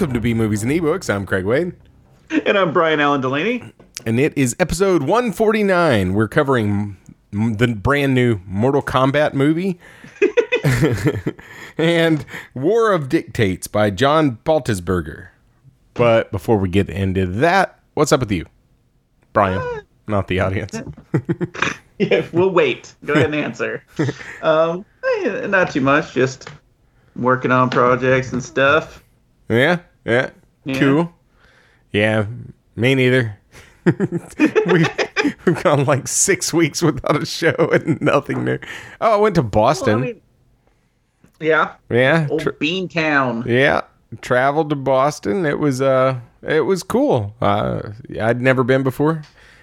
Welcome to B Movies and Ebooks. I'm Craig Wade, And I'm Brian Allen Delaney. and it is episode 149. We're covering the brand new Mortal Kombat movie and War of Dictates by John Baltisberger. But before we get into that, what's up with you, Brian? Not the audience. Yeah, we'll wait. Go ahead and answer. um, eh, not too much. Just working on projects and stuff. Yeah, yeah, Yeah. cool. Yeah, me neither. we, we've gone like six weeks without a show and nothing new. Oh, I went to Well, I Boston. mean, yeah, yeah, old tra- Beantown. yeah, traveled to Boston. It was uh, it was cool. Uh, I'd never been before.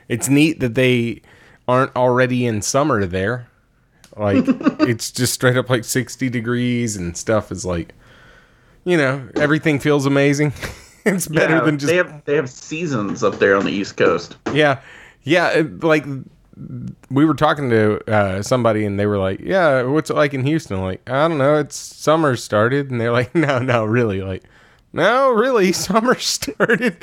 It's neat that they aren't already in summer there. Like it's just straight up like sixty degrees and stuff is like, you know, everything feels amazing. it's better Yeah, than just they have they have seasons up there on the East Coast. Yeah, yeah. it- Like we were talking to uh, somebody, and they were like, "Yeah, what's it like in Houston?" Like, I don't know. It's summer started, and they're like, "No, no, really, like, no, really, summer started."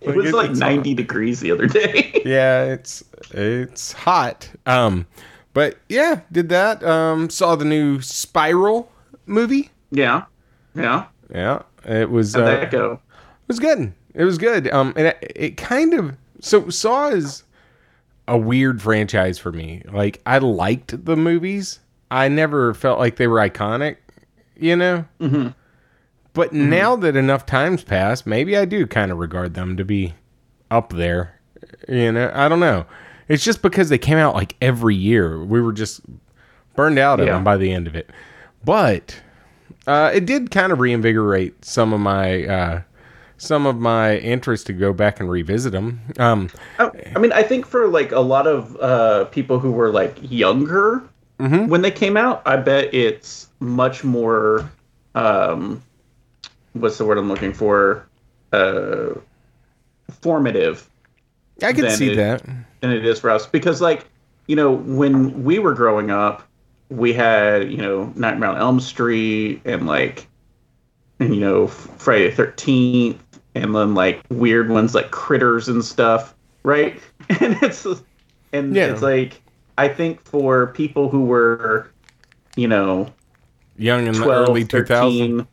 It was like it's- 90 degrees the other day. Yeah, it's it's hot. Um, but yeah, did that. Um, saw the new Spiral movie. yeah, yeah. Yeah, it was. How'd uh, that go? It was good. It was good. Um, and it, it kind of so Saw is a weird franchise for me. Like I liked the movies. I never felt like they were iconic, you know. Mm-hmm. But now that enough times passed, maybe I do kind of regard them to be up there. You know, I don't know. It's just because they came out like every year. We were just burned out of Yeah. them by the end of it. But uh, it did kind of reinvigorate some of my uh, some of my interest to go back and revisit them. Um, I, I mean, I think for like a lot of uh, people who were like younger Mm-hmm. when they came out, I bet it's much more. Um, what's the word I'm looking for? Uh, formative I can see it- that. than it is for us because, like, you know, when we were growing up, we had you know Nightmare on Elm Street and like, and you know Friday the Thirteenth, and then like weird ones like Critters and stuff, right? And it's and Yeah. it's like I think for people who were, you know, Young in the early 2000s.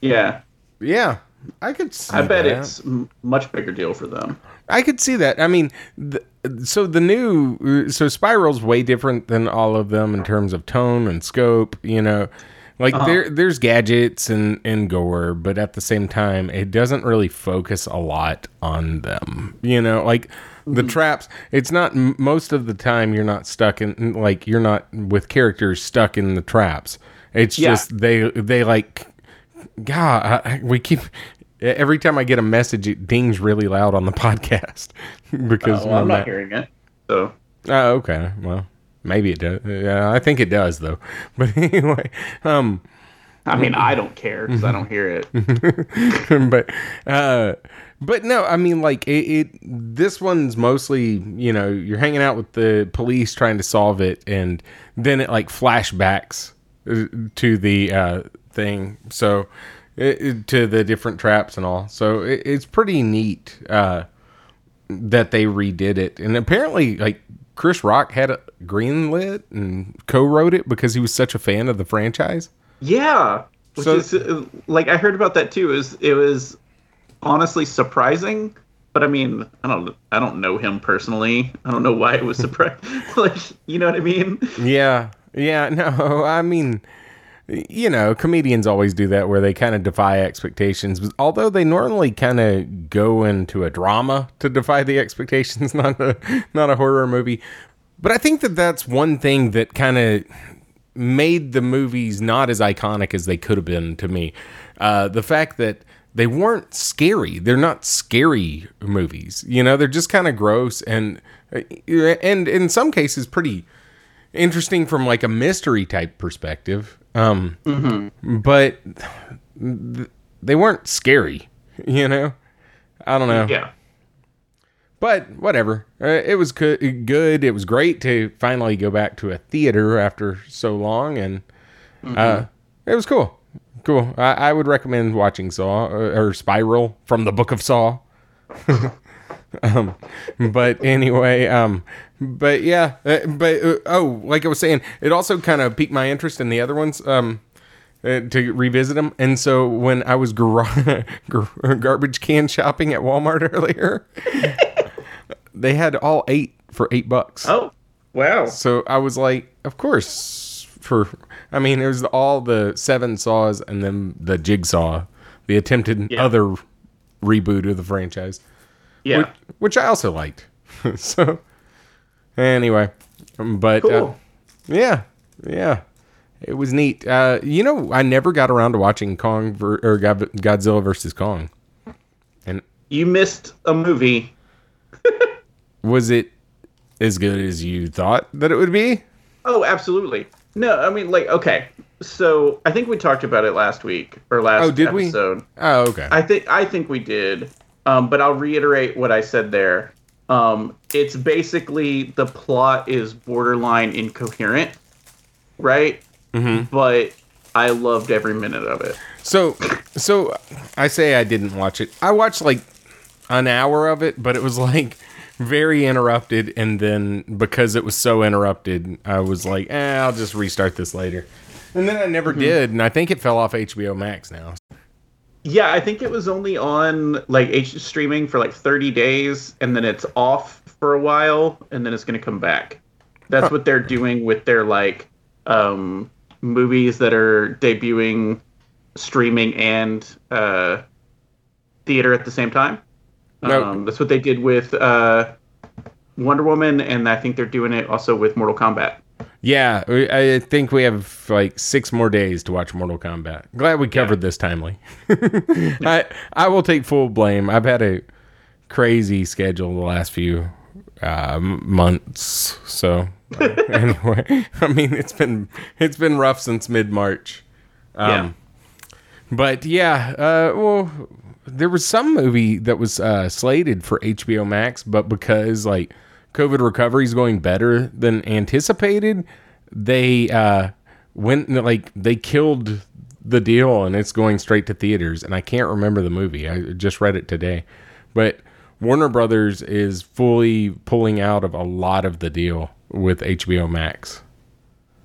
yeah, Yeah, I could see I bet that. it's m- much bigger deal for them. I could see that. I mean, the, so the new so Spiral's way different than all of them in terms of tone and scope. You know, like uh-huh. there there's gadgets and and gore, but at the same time, it doesn't really focus a lot on them. You know, like the mm-hmm. traps. It's not most of the time you're not stuck in like you're not with characters stuck in the traps. It's Yeah. just they they like God, I- we keep every time I get a message, it dings really loud on the podcast because Well, I'm not hearing it, so Oh, okay. Well, maybe it does. Yeah, I think it does though. But anyway, um, I mean I don't care because I don't hear it. but uh, but no, I mean like it, it. This one's mostly you know you're hanging out with the police trying to solve it, and then it like flashbacks uh, to the uh, thing. So it, to the different traps and all. So it, it's pretty neat uh, that they redid it, and apparently like. Chris Rock had a greenlit and co-wrote it because he was such a fan of the franchise. Yeah, which So- is uh, like I heard about that too. Is it was honestly surprising, but I mean, I don't, I don't know him personally. I don't know why it was surprising. like, you know what I mean? Yeah. Yeah. No, I mean, you know, comedians always do that where they kind of defy expectations, although they normally kind of go into a drama to defy the expectations, not a, not a horror movie. But I think that that's one thing that kind of made the movies not as iconic as they could have been to me. Uh, the fact that they weren't scary. They're not scary movies. You know, they're just kind of gross and and in some cases pretty interesting from like a mystery type perspective. Um, but th- they weren't scary. You know, I don't know. Yeah. But whatever. Uh, it was co- good. It was great to finally go back to a theater after so long, and uh, it was cool. cool. I, I would recommend watching Saw or, or Spiral from the Book of Saw. um, but anyway, um, but yeah, uh, but uh, oh, like I was saying, it also kind of piqued my interest in the other ones. Um, uh, to revisit them, and so when I was gar- gar- garbage can shopping at Walmart earlier, they had all eight for eight bucks. Oh, wow. So I was like, of course, for I mean, it was all the seven saws and then the jigsaw, the attempted Yeah. other reboot of the franchise, Yeah. which, which I also liked. so anyway, but uh, yeah, yeah, it was neat. Uh, you know, I never got around to watching Kong ver- or God- Godzilla versus Kong, and You missed a movie. was it as good as you thought that it would be? Oh, absolutely. No, I mean, like, okay. So I think we talked about it last week or last Oh, did we? episode. Oh, okay. I think I think we did. Um, but I'll reiterate what I said there. Um, it's basically the plot is borderline incoherent, right? Mm-hmm. But I loved every minute of it. So, so I say I didn't watch it. I watched like an hour of it, but it was like very interrupted. And then because it was so interrupted, I was like, eh, I'll just restart this later. And then I never did. And I think it fell off HBO Max now. Yeah, I think it was only on like H streaming for like 30 days, and then it's off for a while, and then it's going to come back. That's what they're doing with their like um, movies that are debuting streaming and uh, theater at the same time. No. Um, that's what they did with uh, Wonder Woman, and I think they're doing it also with Mortal Kombat. Yeah, I think we have like six more days to watch Mortal Kombat. Glad we covered this timely. I I will take full blame. I've had a crazy schedule the last few uh, months. So anyway, I mean it's been it's been rough since mid March. yeah. But yeah, uh, well, there was some movie that was uh, slated for HBO Max, but because like COVID recovery is going better than anticipated, they uh, went like they killed the deal and it's going straight to theaters. And I can't remember the movie. I just read it today, but Warner Brothers is fully pulling out of a lot of the deal with HBO Max.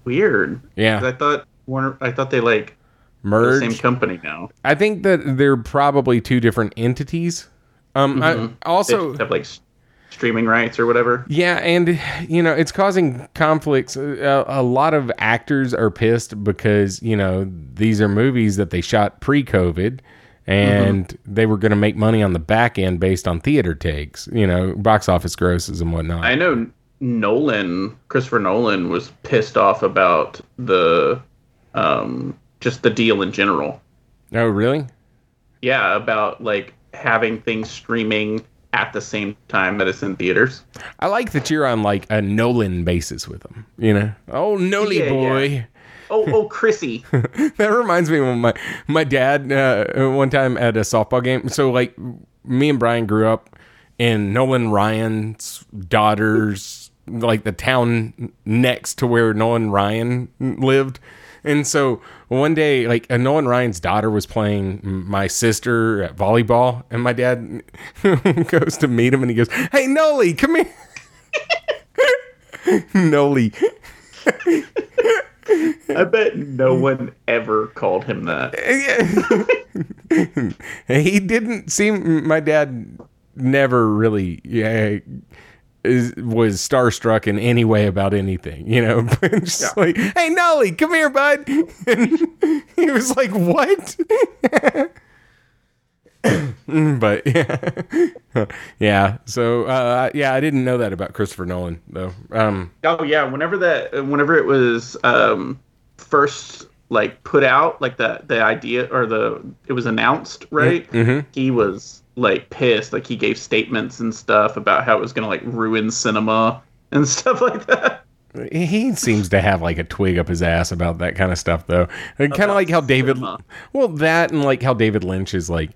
Weird. Yeah, I thought Warner. I thought they like the same company now. I think that they're probably two different entities. Um, I, also, They have like streaming rights or whatever. yeah, and you know, it's causing conflicts. A, a lot of actors are pissed because you know these are movies that they shot pre-COVID, and mm-hmm. they were going to make money on the back end based on theater takes, you know, box office grosses and whatnot. I know Nolan, Christopher Nolan, was pissed off about the, um, just the deal in general. oh, really? Yeah, about like having things streaming at the same time that it's in theaters. I like that you're on like a Nolan basis with them. You know, oh Noli Yeah, boy. yeah. Oh, oh, Chrissy. that reminds me of my my dad uh, one time at a softball game. So like me and Brian grew up in Nolan Ryan's daughter's like the town next to where Nolan Ryan lived. And so one day, like a Nolan Ryan's daughter was playing my sister at volleyball, and my dad goes to meet him, and he goes, "Hey, Noli, come here." Noli, I bet no one ever called him that. he didn't seem my dad never really yeah is, was starstruck in any way about anything you know? Just like hey nolly come here bud. And he was like what? But yeah. Yeah so uh yeah i didn't know that about christopher nolan though. Um Oh yeah, whenever that, whenever it was um, first like put out, like the the idea or the it was announced, right? mhm. He was like pissed, like he gave statements and stuff about how it was gonna like ruin cinema and stuff like that. He seems to have like a twig up his ass about that kind of stuff, though. And Kind of like how David, cinema. well, that and like how David Lynch is like,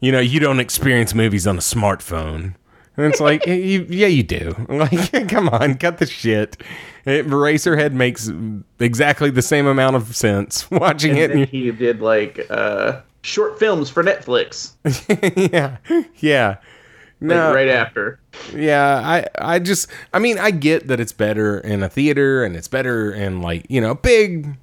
you know, you don't experience movies on a smartphone. And it's like, you, yeah, you do. Like, come on, cut the shit. It, Eraserhead makes exactly the same amount of sense watching And it. he did like uh, short films for Netflix yeah, yeah. like, No, right after. Yeah, I I just I mean I get that it's better in a theater and it's better in like you know big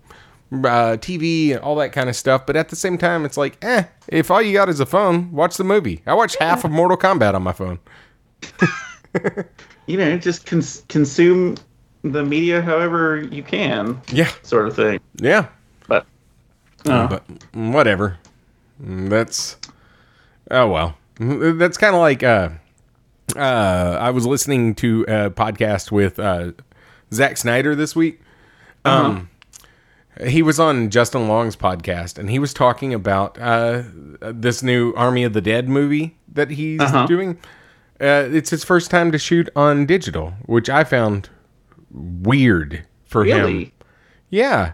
uh, TV and all that kind of stuff, but at the same time it's like eh if all you got is a phone, watch the movie. I watched half of Mortal Kombat on my phone. You know, just cons- consume the media however you can, Yeah, sort of thing. yeah, But uh, but whatever. Mm, That's oh well. Mm, That's kind of like uh uh I was listening to a podcast with uh Zack Snyder this week. Um he was on Justin Long's podcast and he was talking about uh this new Army of the Dead movie that he's Uh-huh. doing. Uh, it's his first time to shoot on digital, which I found weird for him. Yeah.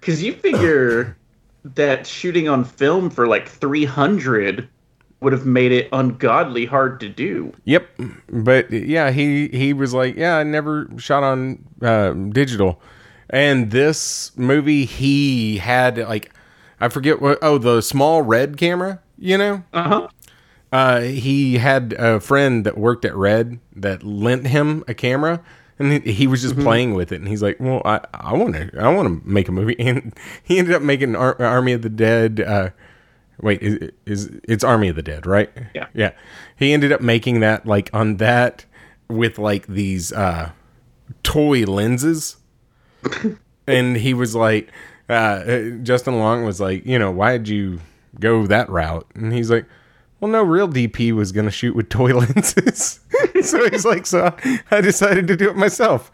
because you figure that shooting on film for like 300 would have made it ungodly hard to do. Yep, but yeah, he he was like, yeah, I never shot on uh, digital, and this movie he had like, I forget what. Oh, the small red camera, you know. Uh huh. Uh, he had a friend that worked at Red that lent him a camera, and he, he was just playing with it. And he's like, "Well, I I want to I want to make a movie." And he ended up making Ar- Army of the Dead. Uh, wait, is, is it's Army of the Dead, right? Yeah. yeah. He ended up making that like on that with like these uh, toy lenses, and he was like, uh, uh, Justin Long was like, you know, why did you go that route? And he's like, well, no real DP was going to shoot with toy lenses. so he's like, so I decided to do it myself.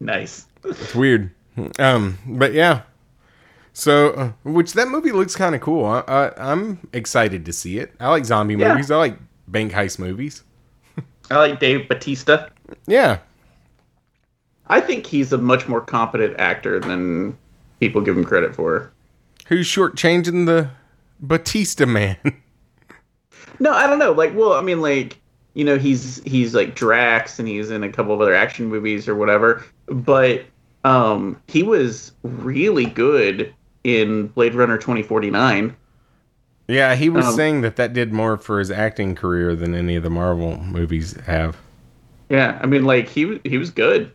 Nice. It's weird. Um, but yeah. So, uh, which that movie looks kind of cool. I, I'm excited to see it. I like zombie Yeah. movies. I like bank heist movies. I like Dave Batista. Yeah. I think he's a much more competent actor than people give him credit for. Who's shortchanging the Batista man? No, I don't know. Like, well, I mean, like, you know, he's he's like Drax, and he's in a couple of other action movies or whatever. But um, he was really good in Blade Runner twenty forty nine. yeah, he was Um, saying that that did more for his acting career than any of the Marvel movies have. Yeah, I mean, like he was he was good.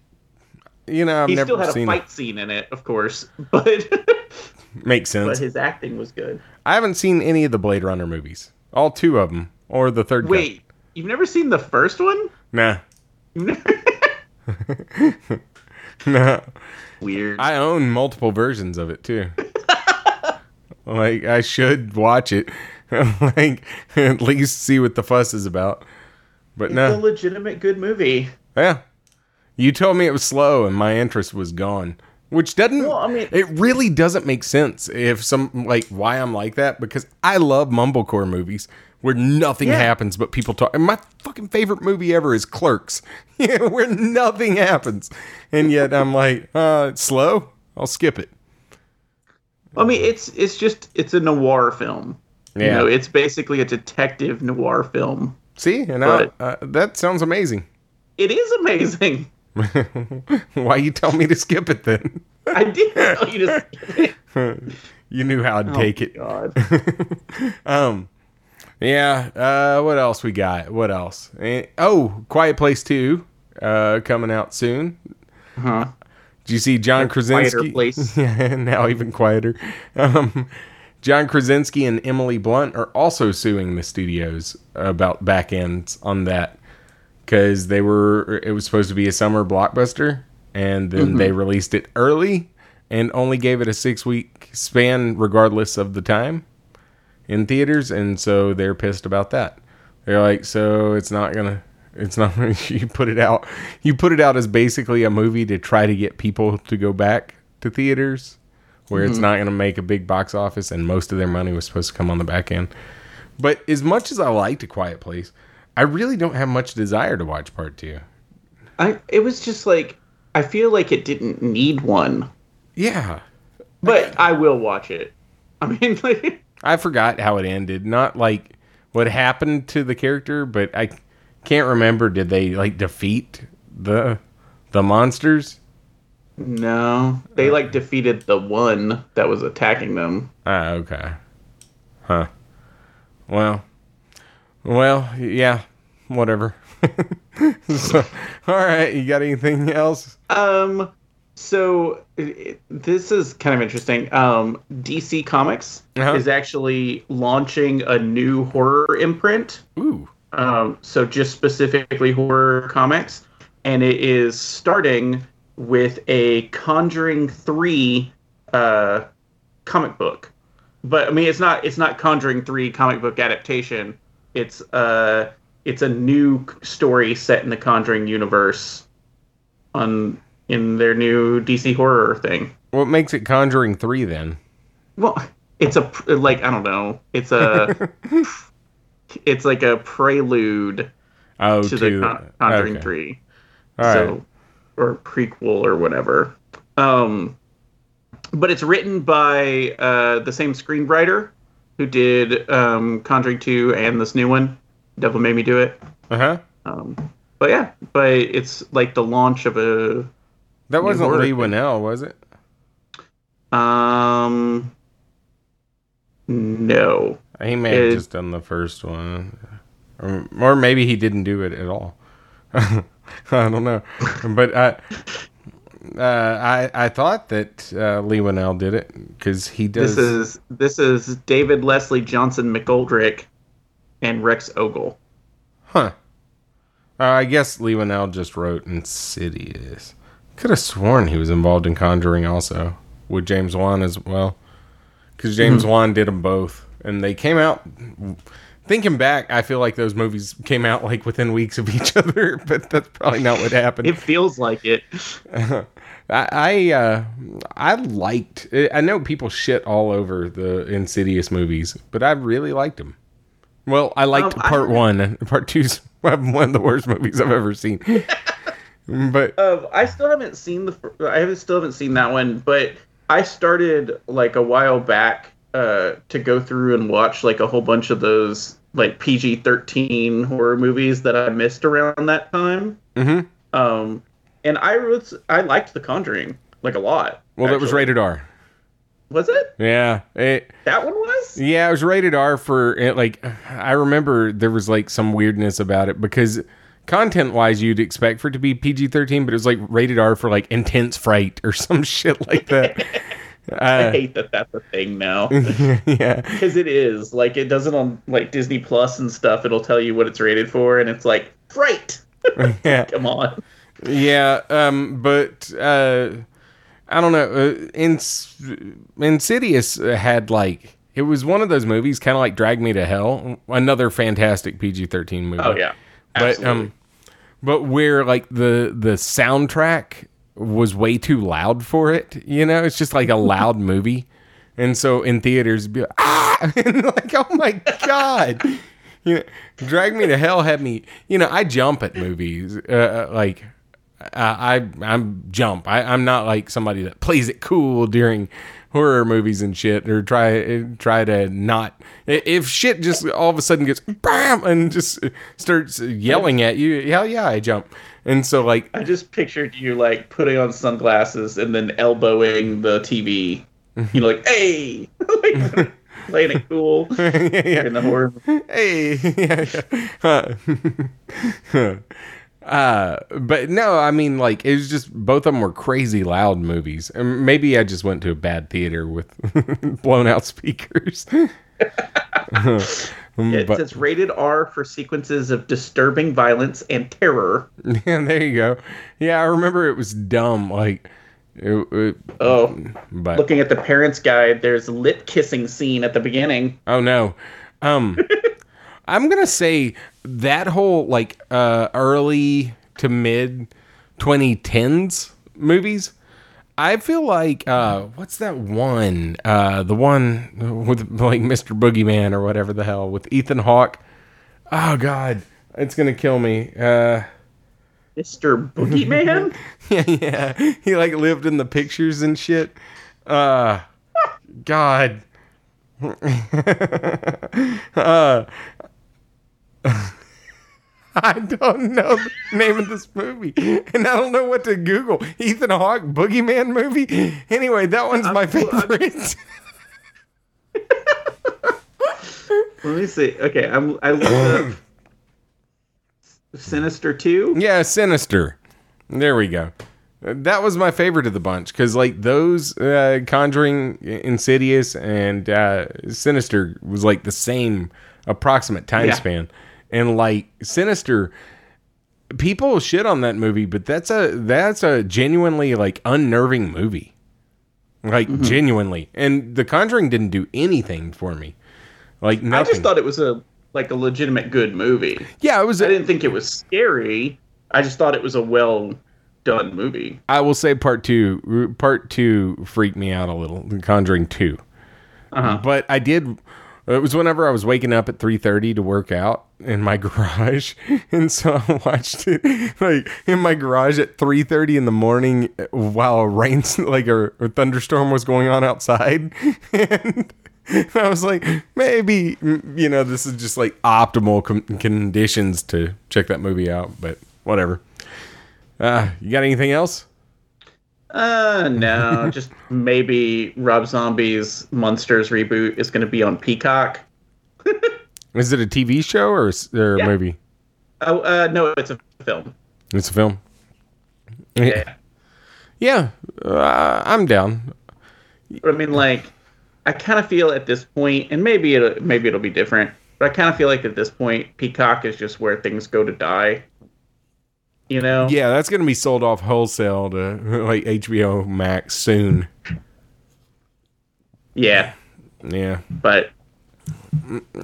You know, I've he never still had a fight scene in it, of course, but Makes sense. but his acting was good. I haven't seen any of the Blade Runner movies. All two of them, or the third. cut. Wait, you've never seen the first one? nah, nah. Weird. I own multiple versions of it too. like I should watch it, like at least see what the fuss is about. But no it's no, a legitimate good movie. yeah. You told me it was slow, and my interest was gone. Which doesn't. Well, I mean- it really doesn't make sense if some like why I'm like that because I love mumblecore movies where nothing Yeah. happens but people talk. And my fucking favorite movie ever is Clerks, yeah, where nothing happens, and yet I'm like, uh, it's slow. I'll skip it. I mean, it's it's just it's a noir film. You Yeah. know, it's basically a detective noir film. See, and I, uh, that sounds amazing. It is amazing. Why you tell me to skip it then? I did tell you to. skip it. you knew how I'd Oh, take it. God. Um, yeah. Uh, what else we got? What else? Eh, oh, Quiet Place Two, uh, coming out soon. Huh. Did you see John quieter Krasinski? place. yeah, now even quieter. Um, John Krasinski and Emily Blunt are also suing the studios about back ends on that because they were. It was supposed to be a summer blockbuster, and then they mm-hmm. released it early and only gave it a six week span, regardless of the time in theaters, and so they're pissed about that. They're like, so it's not gonna, it's not. You put it out, you put it out as basically a movie to try to get people to go back to theaters, where it's mm-hmm. not gonna make a big box office, and most of their money was supposed to come on the back end. But as much as I liked A Quiet Place, I really don't have much desire to watch part two. I. It was just like I feel like it didn't need one, Yeah, but I will watch it. I mean, like, I forgot how it ended. Not like what happened to the character, but I can't remember. Did they like defeat the the monsters? No, they like defeated the one that was attacking them. Ah, okay. Huh. Well, well, yeah, whatever. so, all right, you got anything else? Um, so it, it- this is kind of interesting. Um, DC Comics Uh-huh. is actually launching a new horror imprint. Ooh. Um, so just specifically horror comics, and it is starting with a Conjuring Three uh, comic book. But I mean, it's not it's not Conjuring Three comic book adaptation. It's uh it's a new story set in the Conjuring universe, on in their new DC horror thing. What makes it Conjuring Three then? Well, it's a like I don't know. It's a it's like a prelude Oh, to, the Con- Conjuring okay. Three. All right. so or prequel or whatever. Um, but it's written by uh, the same screenwriter who did um, Conjuring Two and this new one, Devil Made Me Do It. Uh huh. Um, but yeah, but it's like the launch of a That wasn't horror Leigh. Whannell, was it? um. No, He may have just done the first one, or, or maybe he didn't do it at all. I don't know, but I, uh, I, I thought that uh, Leigh Whannell did it because he does. this is this is David Leslie Johnson McGoldrick and Rex Ogle. Huh. Uh, I guess Leigh Whannell just wrote Insidious. Could have sworn he was involved in Conjuring also with James Wan as well, because James Wan did them both, and they came out. Thinking back, I feel like those movies came out like within weeks of each other, but that's probably not what happened. It feels like it. I I, uh, I liked. I know people shit all over the Insidious movies, but I really liked them. Well, I liked Um, I- part one. and Part two's one of the worst movies I've ever seen. but Uh, I still haven't seen the. I haven't still haven't seen that one, but I started like a while back uh, to go through and watch like a whole bunch of those like PG thirteen horror movies that I missed around that time. Mhm. Um, and I was I liked The Conjuring like a lot. well, that was rated R. Was it Yeah, it. that one was? Yeah, it was rated R for it, like I remember there was like some weirdness about it because content wise you'd expect for it to be PG thirteen, but it was like rated R for like intense fright or some shit like that. I Uh, hate that that's a thing now yeah, because it is like it doesn't on like Disney Plus and stuff. It'll tell you what it's rated for, and it's like fright. yeah, Come on. yeah. Um, but uh, I don't know. Uh, Ins- Insidious had like it was one of those movies, kind of like Drag Me to Hell, another fantastic PG thirteen movie. Oh yeah. but Absolutely. um but where like the the soundtrack was way too loud for it you know? It's just like a loud movie. And so in theaters be like, ah! And like oh my god. You know drag me to hell had me you know i jump at movies uh, like I, I I'm jump. I, I'm not like somebody that plays it cool during horror movies and shit, or try try to not. If shit just all of a sudden gets bam and just starts yelling at you, hell yeah, I jump. And so like I just pictured you like putting on sunglasses and then elbowing the TV. You know, like hey, like, playing it cool yeah, in the horror. hey, yeah, yeah. Uh, but no, I mean, like it was just both of them were crazy loud movies. And maybe I just went to a bad theater with blown out speakers. It but says rated R for sequences of disturbing violence and terror. yeah, there you go. Yeah, I remember it was dumb. Like, it, it- Oh, but looking at the parents' guide, there's lip kissing scene at the beginning. Oh no. Um I'm going to say that whole like uh early to mid 2010s movies I feel like uh what's that one? Uh the one with like Mr. Boogeyman or whatever the hell with Ethan Hawke. Oh god, it's going to kill me. Uh Mr. Boogeyman? yeah, yeah. He like lived in the pictures and shit. Uh God. uh I don't know the name of this movie, and I don't know what to Google. Ethan Hawke boogeyman movie. Anyway, that one's my favorite. Let me see. Okay, I'm. I looked up Sinister Two. yeah, Sinister. There we go. That was my favorite of the bunch because, like, those uh, Conjuring, Insidious, and uh, Sinister was like the same approximate time Yeah. span, and like Sinister, people shit on that movie, but that's a that's a genuinely like unnerving movie, like Mm-hmm. genuinely. And The Conjuring didn't do anything for me, like nothing. I just thought it was a like a legitimate good movie. yeah, it was. I didn't think it was scary. I just thought it was a well done movie. I will say part two. Part two freaked me out a little. The Conjuring two, Uh-huh. but I did. It was whenever I was waking up at three thirty to work out in my garage, and so I watched it like in my garage at three thirty in the morning while a rain, like a, a thunderstorm was going on outside, and. I was like, maybe you know this is just like optimal com- conditions to check that movie out, but whatever. Uh, you got anything else? Uh no, just maybe Rob Zombie's Munsters reboot is going to be on Peacock. Is it a TV show or, or a movie? Oh, uh, no, it's a film. It's a film. Yeah. Yeah, uh, I'm down. I mean, like, I kind of feel at this point, and maybe it maybe it'll be different. But I kind of feel like at this point, Peacock is just where things go to die. You know? Yeah, that's gonna be sold off wholesale to like HBO Max soon. Yeah. Yeah, But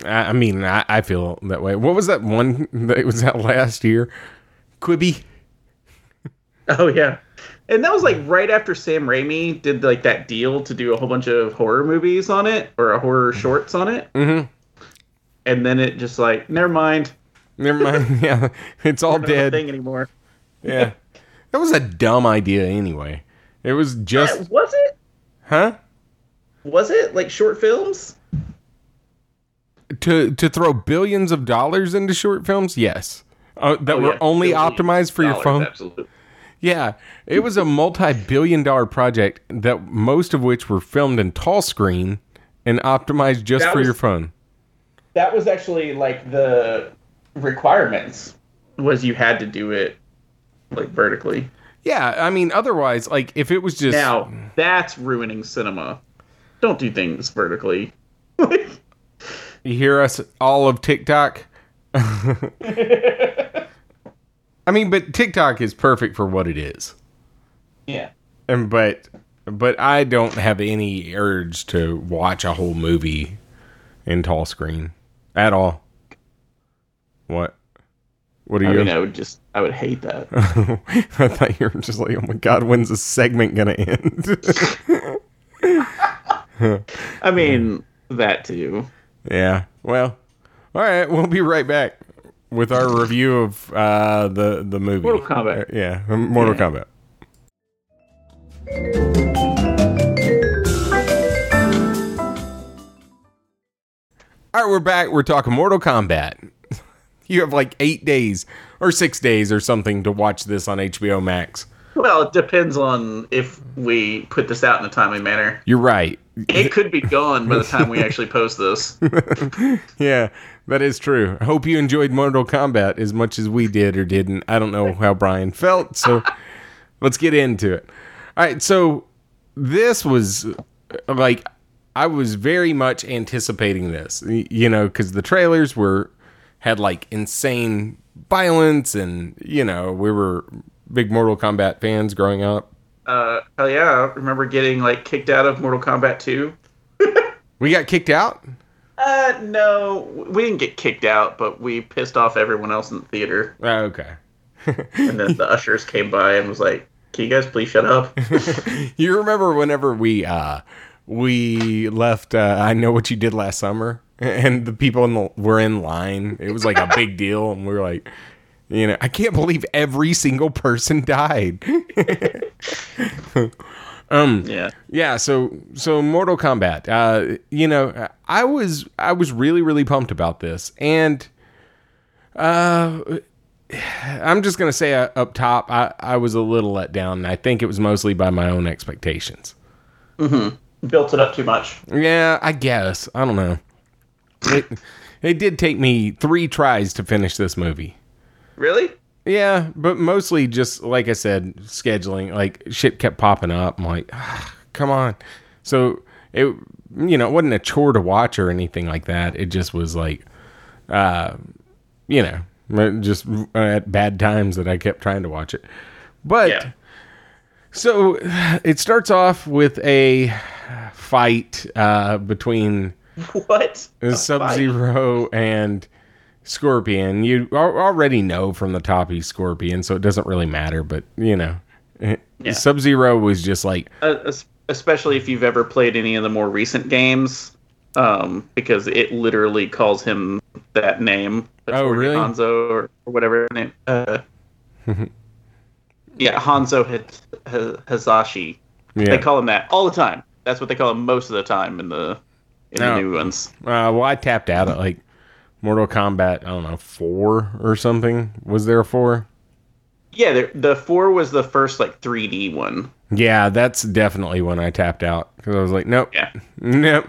I, I mean, I, I feel that way. What was that one that was out last year? Quibi. oh yeah, and that was like right after Sam Raimi did like that deal to do a whole bunch of horror movies on it or a horror shorts on it, Mm-hmm. and then it just like never mind, Never mind. yeah, it's all not a dead. thing anymore. Yeah, that was a dumb idea anyway. It was just, Yeah, was it? huh? Was it like short films? To to throw billions of dollars into short films, yes. Uh, that Oh, were yeah, only optimized for your phone. Absolutely. Yeah, it was a multi-billion dollar project that most of which were filmed in tall screen and optimized just That for was- your phone. that was actually like the requirements was you had to do it like vertically. Yeah, I mean otherwise like if it was just Now that's ruining cinema. Don't do things vertically. you hear us all of TikTok. I mean, but TikTok is perfect for what it is. yeah. And but but I don't have any urge to watch a whole movie in tall screen at all. What? What are you? I you? mean, I would just, I would hate that. I thought you were just like, oh my god, when's this segment gonna end? I mean, that too. yeah. Well, all right. We'll be right back with our review of uh, the the movie. Mortal Kombat. Uh, yeah, Mortal Yeah. Kombat. All right, we're back. We're talking Mortal Kombat. You have like eight days or six days or something to watch this on HBO Max. Well, it depends on if we put this out in a timely manner. You're right. It could be gone by the time we actually post this. Yeah, that is true. I hope you enjoyed Mortal Kombat as much as we did or didn't. I don't know how Brian felt, so let's get into it. All right, so this was like I was very much anticipating this, you know, because the trailers were had like insane violence, and you know we were big Mortal Kombat fans growing up. Uh, hell yeah! I remember getting like kicked out of Mortal Kombat 2. We got kicked out. Uh, no, we didn't get kicked out, but we pissed off everyone else in the theater. Oh, okay. And then the ushers came by and was like, "Can you guys please shut up?" you remember whenever we uh we left uh, I know what you did last summer and the people in the were in line. It was like a big deal and we were like you know, I can't believe every single person died. um yeah. yeah, so so Mortal Kombat. Uh you know, I was I was really really pumped about this and uh I'm just gonna say uh, up top, I, I was a little let down. And I think it was mostly by my own expectations. Built it up too much. Yeah, I guess. I don't know. It, it did take me three tries to finish this movie. Really? Yeah, but mostly just like I said, scheduling. Like shit kept popping up. I'm like, ah, come on. So it, you know, it wasn't a chore to watch or anything like that. It just was like, uh, you know, just at bad times that I kept trying to watch it. But Yeah. so it starts off with a fight uh, between What? Sub? Zero and Scorpion. You already know from the top he's Scorpion, so it doesn't really matter. But you know, Yeah. Sub Zero was just like, Uh, especially if you've ever played any of the more recent games, um, because it literally calls him that name. Oh, really? Hanzo or, or whatever name. Uh, yeah, Hanzo Hit- H- Hasashi. yeah. They call him that all the time. That's what they call him most of the time in the in No. the new ones. Uh, well, I tapped out at like Mortal Kombat. I don't know four or something. Was there a four? Yeah, the, the four was the first like 3D one. Yeah, that's definitely when I tapped out because I was like, nope, Yeah, nope,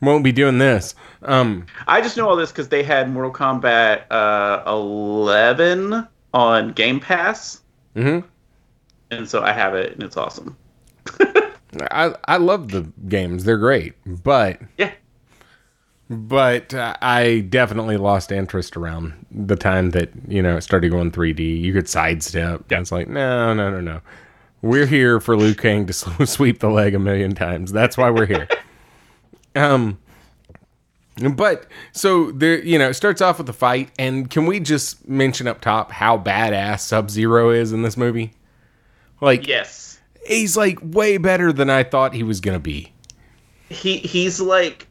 won't be doing this. Um, I just know all this because they had Mortal Kombat uh, 11 on Game Pass, mhm. and so I have it, and it's awesome. I I love the games; they're great, but Yeah, but uh, I definitely lost interest around the time that you know it started going 3D. You could sidestep. Yeah. It's like no, no, no, no. We're here for Liu Kang to sweep the leg a million times. That's why we're here. um, but so there, you know, it starts off with a fight, and can we just mention up top how badass Sub Zero is in this movie? Like, yes. He's like way better than I thought he was gonna be. He he's like,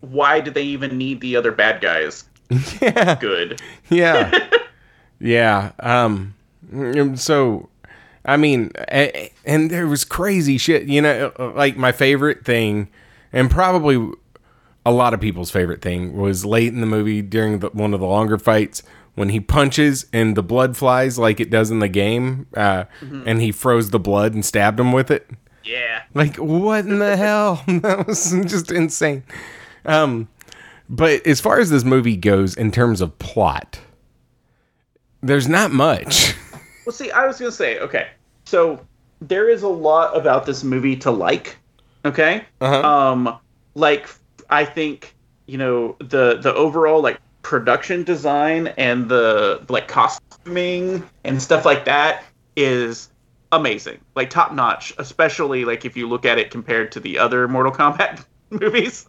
why do they even need the other bad guys? Yeah. Good. yeah yeah um mm, so i mean and there was crazy shit you know uh, like my favorite thing and probably a lot of people's favorite thing was late in the movie during the, one of the longer fights when he punches and the blood flies like it does in the game uh, and he froze the blood and stabbed him with it Yeah. like what in the hell? That was just insane. Um, but as far as this movie goes in terms of plot, there's not much. Well, see, I was gonna say, okay, so there is a lot about this movie to like. Okay. Uh-huh. Um, like I think you know the the overall like production design and the like costuming and stuff like that is amazing, like top notch. Especially like if you look at it compared to the other Mortal Kombat movies,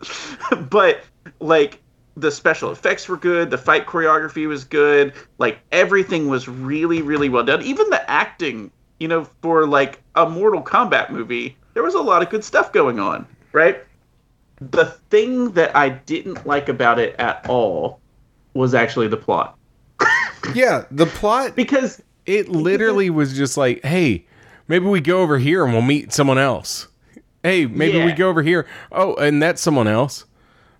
but like the special effects were good the fight choreography was good like everything was really really well done even the acting you know for like a mortal kombat movie there was a lot of good stuff going on right the thing that i didn't like about it at all was actually the plot yeah, the plot because it literally was just like, hey, maybe we go over here and we'll meet someone else. Hey, maybe we go over here. Oh, and that's someone else.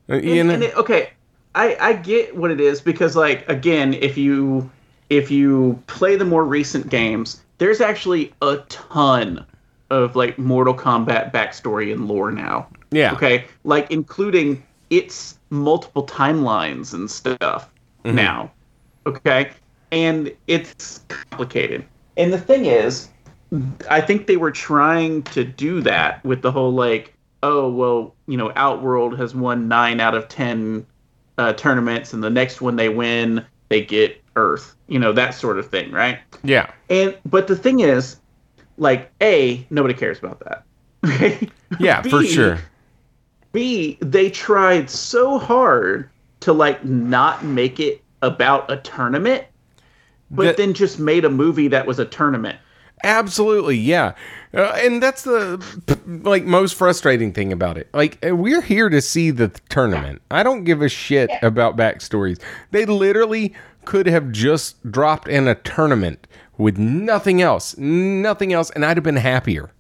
Uh, you know? and it, okay I, I get what it is because like again if you if you play the more recent games there's actually a ton of like mortal kombat backstory and lore now yeah. okay like including its multiple timelines and stuff now okay? And it's complicated. And the thing is i think they were trying to do that with the whole like oh well you know outworld has won 9 out of 10 uh, tournaments and the next one they win they get earth you know that sort of thing right? Yeah. and but the thing is like a nobody cares about that. Okay Yeah, for sure. B, they tried so hard to like not make it about a tournament, but That- then just made a movie that was a tournament. Absolutely, yeah. Uh, and that's the like most frustrating thing about it. Like uh, we're here to see the tournament. I don't give a shit about backstories. They literally could have just dropped in a tournament with nothing else, nothing else, and I'd have been happier.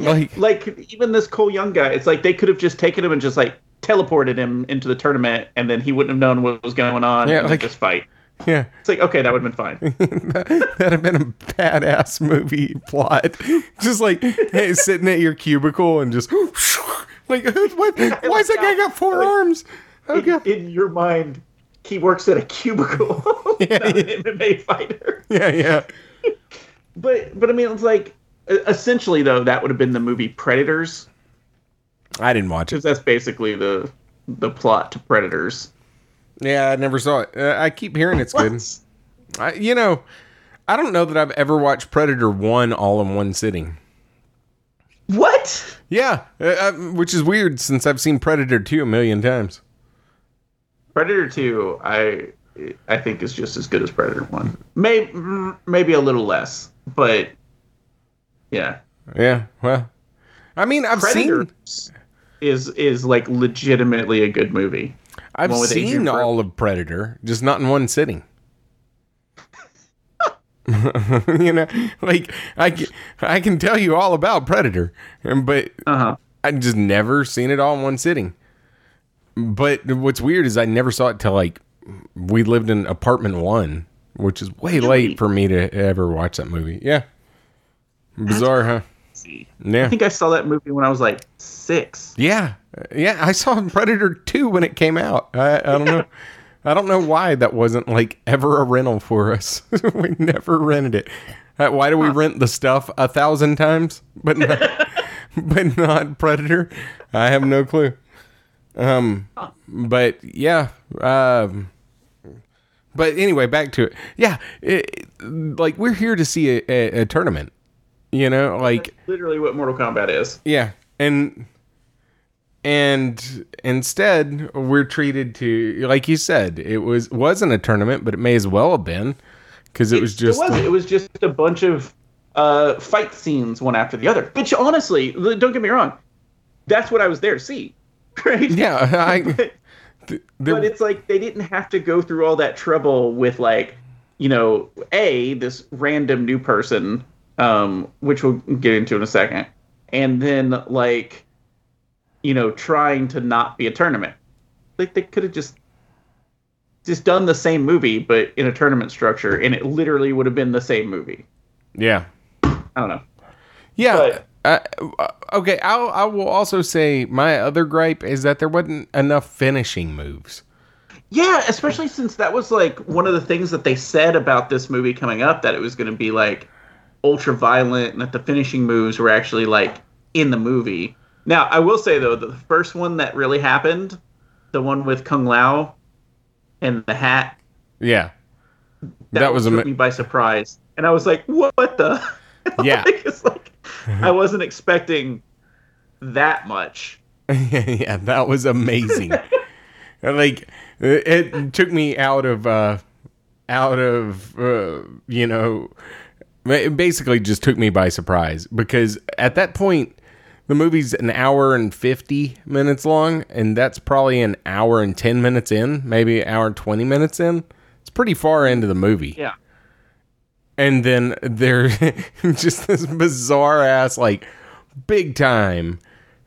Like Like even this Cole Young guy, it's like they could have just taken him and just like teleported him into the tournament, and then he wouldn't have known what was going on. Yeah, like- just fight. Yeah. It's like okay, that would have been fine. That'd have been a badass movie plot. Just like hey, sitting at your cubicle and just like what? Why is that guy got four arms? Oh in, in your mind, he works at a cubicle, Yeah, not an MMA fighter. Yeah, yeah. But but I mean, it's like essentially though that would have been the movie Predators I didn't watch it. because that's basically the the plot to Predators. Yeah, I never saw it. Uh, I keep hearing it's good. I, you know, I don't know that I've ever watched Predator 1 all in one sitting. What? Yeah, uh, uh, which is weird since I've seen Predator 2 a million times. Predator Two, I I think is just as good as Predator One. Maybe maybe a little less, but yeah, Yeah, well, I mean, I've Predator seen is is like legitimately a good movie. I've seen Adrien Brody. all of Predator, just not in one sitting. you know, like I, ca- I can tell you all about Predator, but Uh huh. I just never seen it all in one sitting. But what's weird is I never saw it till like we lived in apartment one, which is way late for me to ever watch that movie. Yeah, bizarre, huh? Yeah, I think I saw that movie when I was like six. yeah, yeah. I saw Predator two when it came out. I, I don't know. I don't know why that wasn't like ever a rental for us. we never rented it. Uh, Why do we rent the stuff a thousand times, but not, but not Predator? I have no clue. Um, but yeah. Um, but anyway, back to it. Yeah, it, like we're here to see a, a, a tournament. You know, like Literally, what Mortal Kombat is. yeah, and and instead we're treated to like you said it was wasn't a tournament, but it may as well have been because it was just it was it was just a bunch of uh, fight scenes one after the other. Which honestly, don't get me wrong, that's what I was there to see. Right? yeah. I But- th- but it's like they didn't have to go through all that trouble with like you know a this random new person um which we'll get into in a second and then like you know trying to not be a tournament like they could have just just done the same movie but in a tournament structure and it literally would have been the same movie yeah. i don't know Yeah. But- uh, okay. I'll, I will also say my other gripe is that there wasn't enough finishing moves. Yeah, especially since that was like one of the things that they said about this movie coming up that it was going to be like ultra violent and that the finishing moves were actually like in the movie. Now, I will say though, the first one that really happened, the one with Kung Lao and the hat, Yeah. that, That was took ama- me by surprise. And I was like, "What the?" Yeah. like, it's like I wasn't expecting that much. yeah, that was amazing. like it, it took me out of uh out of uh, you know it basically just took me by surprise because at that point the movie's an hour and 50 minutes long and that's probably an hour and 10 minutes in, maybe an hour and 20 minutes in. It's pretty far into the movie Yeah. and then there's just this bizarre ass like big time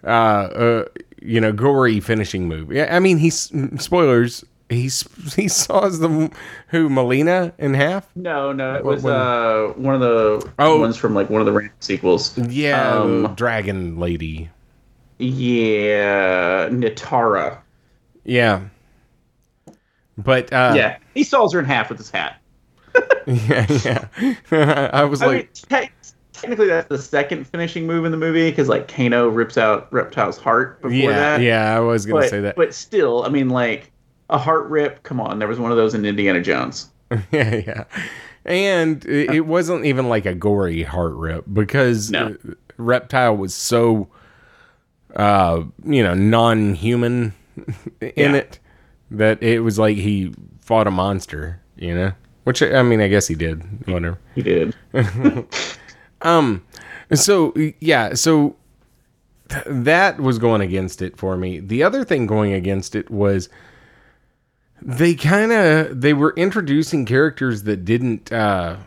uh uh you know gory finishing move yeah i mean he's spoilers he's he saws the who Mileena in half No, no, it was uh one of the Oh. ones from like one of the random sequels. yeah Um, dragon lady Yeah, Nitara. yeah but uh yeah, he saws her in half with his hat. yeah yeah i was I like mean, te- technically that's the second finishing move in the movie because like Kano rips out Reptile's heart before yeah that. yeah i was gonna but, say that But still, I mean, like a heart rip. Come on, there was one of those in Indiana Jones. yeah, yeah. And it, it wasn't even like a gory heart rip because No. Reptile was so, uh, you know, non-human in Yeah. it that it was like he fought a monster, you know. Which I mean, I guess he did. Whatever. He did. Um. So yeah. So th- that was going against it for me. The other thing going against it was they kind of they were introducing characters that didn't uh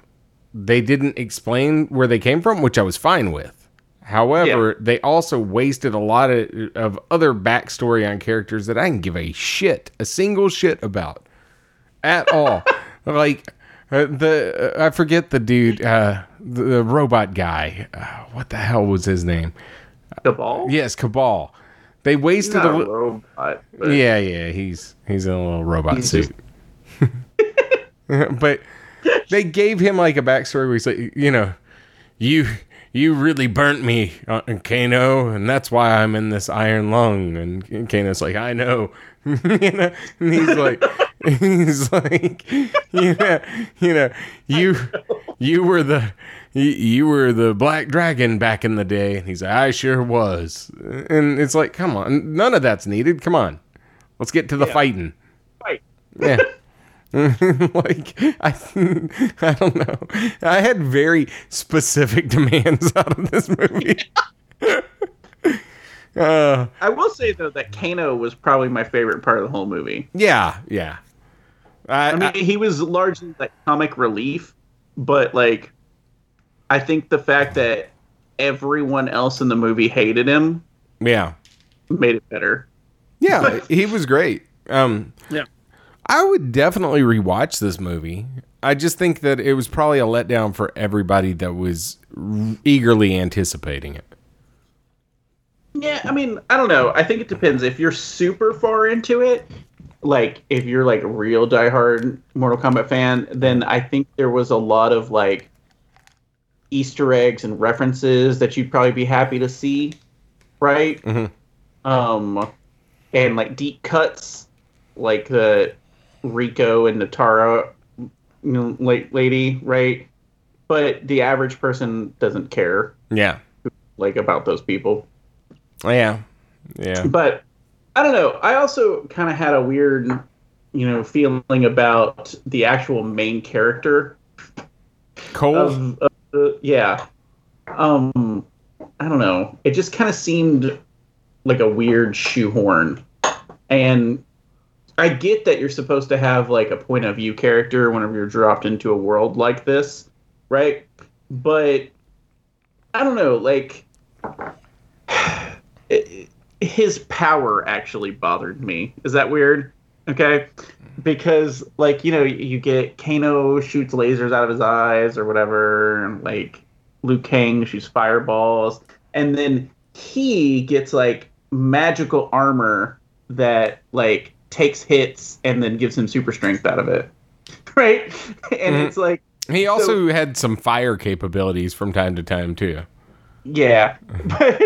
they didn't explain where they came from, which I was fine with. However, they also wasted a lot of, of other backstory on characters that I can give a shit, a single shit about at all. like uh, the uh, I forget the dude, uh, the, the robot guy. Uh, what the hell was his name? Kabal. Yes, Kabal. They wasted a little. robot. Yeah, yeah, he's he's in a little robot He's suit. but they gave him like a backstory where he's like, you know, you you really burnt me, uh, Kano, and that's why I'm in this iron lung. And Kano's like, I know, you know, and he's like, he's like, yeah, you know, you you were the. You, you were the black dragon back in the day, and he's like, "I sure was." And it's like, come on, none of that's needed. Come on, let's get to the Yeah. fighting. Right. Yeah. like I, I don't know. I had very specific demands out of this movie. uh, I will say though that Kano was probably my favorite part of the whole movie. yeah, yeah. I, I mean, I- he was largely like comic relief, but like, I think the fact that everyone else in the movie hated him yeah, made it better. yeah. he was great. Um, Yeah. I would definitely rewatch this movie. I just think that it was probably a letdown for everybody that was r- eagerly anticipating it. Yeah, I mean, I don't know. I think it depends. If you're super far into it, like if you're like a real diehard Mortal Kombat fan, then I think there was a lot of like Easter eggs and references that you'd probably be happy to see, right? Mhm. Um, and like deep cuts, like the Reiko and Nitara, you know, like lady, right? But the average person doesn't care Yeah, like about those people. Oh, yeah, yeah. But I don't know. I also kind of had a weird, you know, feeling about the actual main character Cole. of, the yeah. Um, I don't know. It just kind of seemed like a weird shoehorn, and I get that you're supposed to have like a point of view character whenever you're dropped into a world like this, right? But I don't know, like it, his power actually bothered me. Is that weird? Okay. Because like, you know, you get Kano shoots lasers out of his eyes or whatever, and like Liu Kang shoots fireballs, and then he gets like magical armor that like takes hits and then gives him super strength out of it. Right? And Mhm. it's like He also had some fire capabilities from time to time too. Yeah, but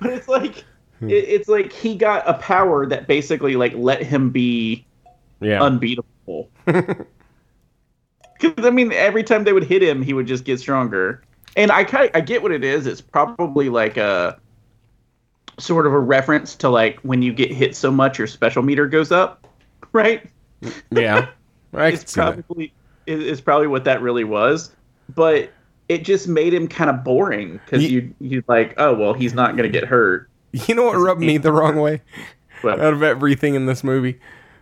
but it's like Hmm. it, it's like he got a power that basically like let him be Yeah. unbeatable. Because I mean, every time they would hit him, he would just get stronger. And I kind I get what it is. It's probably like a sort of a reference to like when you get hit so much, your special meter goes up, right? yeah. I can it's probably it- it's probably what that really was but it just made him kind of boring because Ye- you you like oh well he's not gonna get hurt You know what rubbed me the wrong way out of everything in this movie?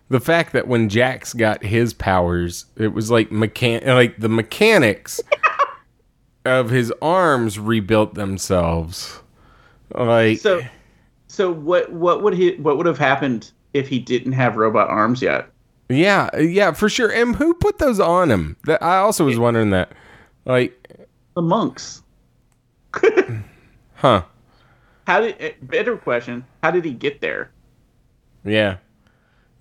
The fact that when Jax got his powers, it was like mechan- like the mechanics of his arms rebuilt themselves. Like so so what what would he what would have happened if he didn't have robot arms yet yeah, yeah, for sure. And who put those on him? That I also was wondering that. Like, the monks huh? How did eh, better question how did he get there Yeah.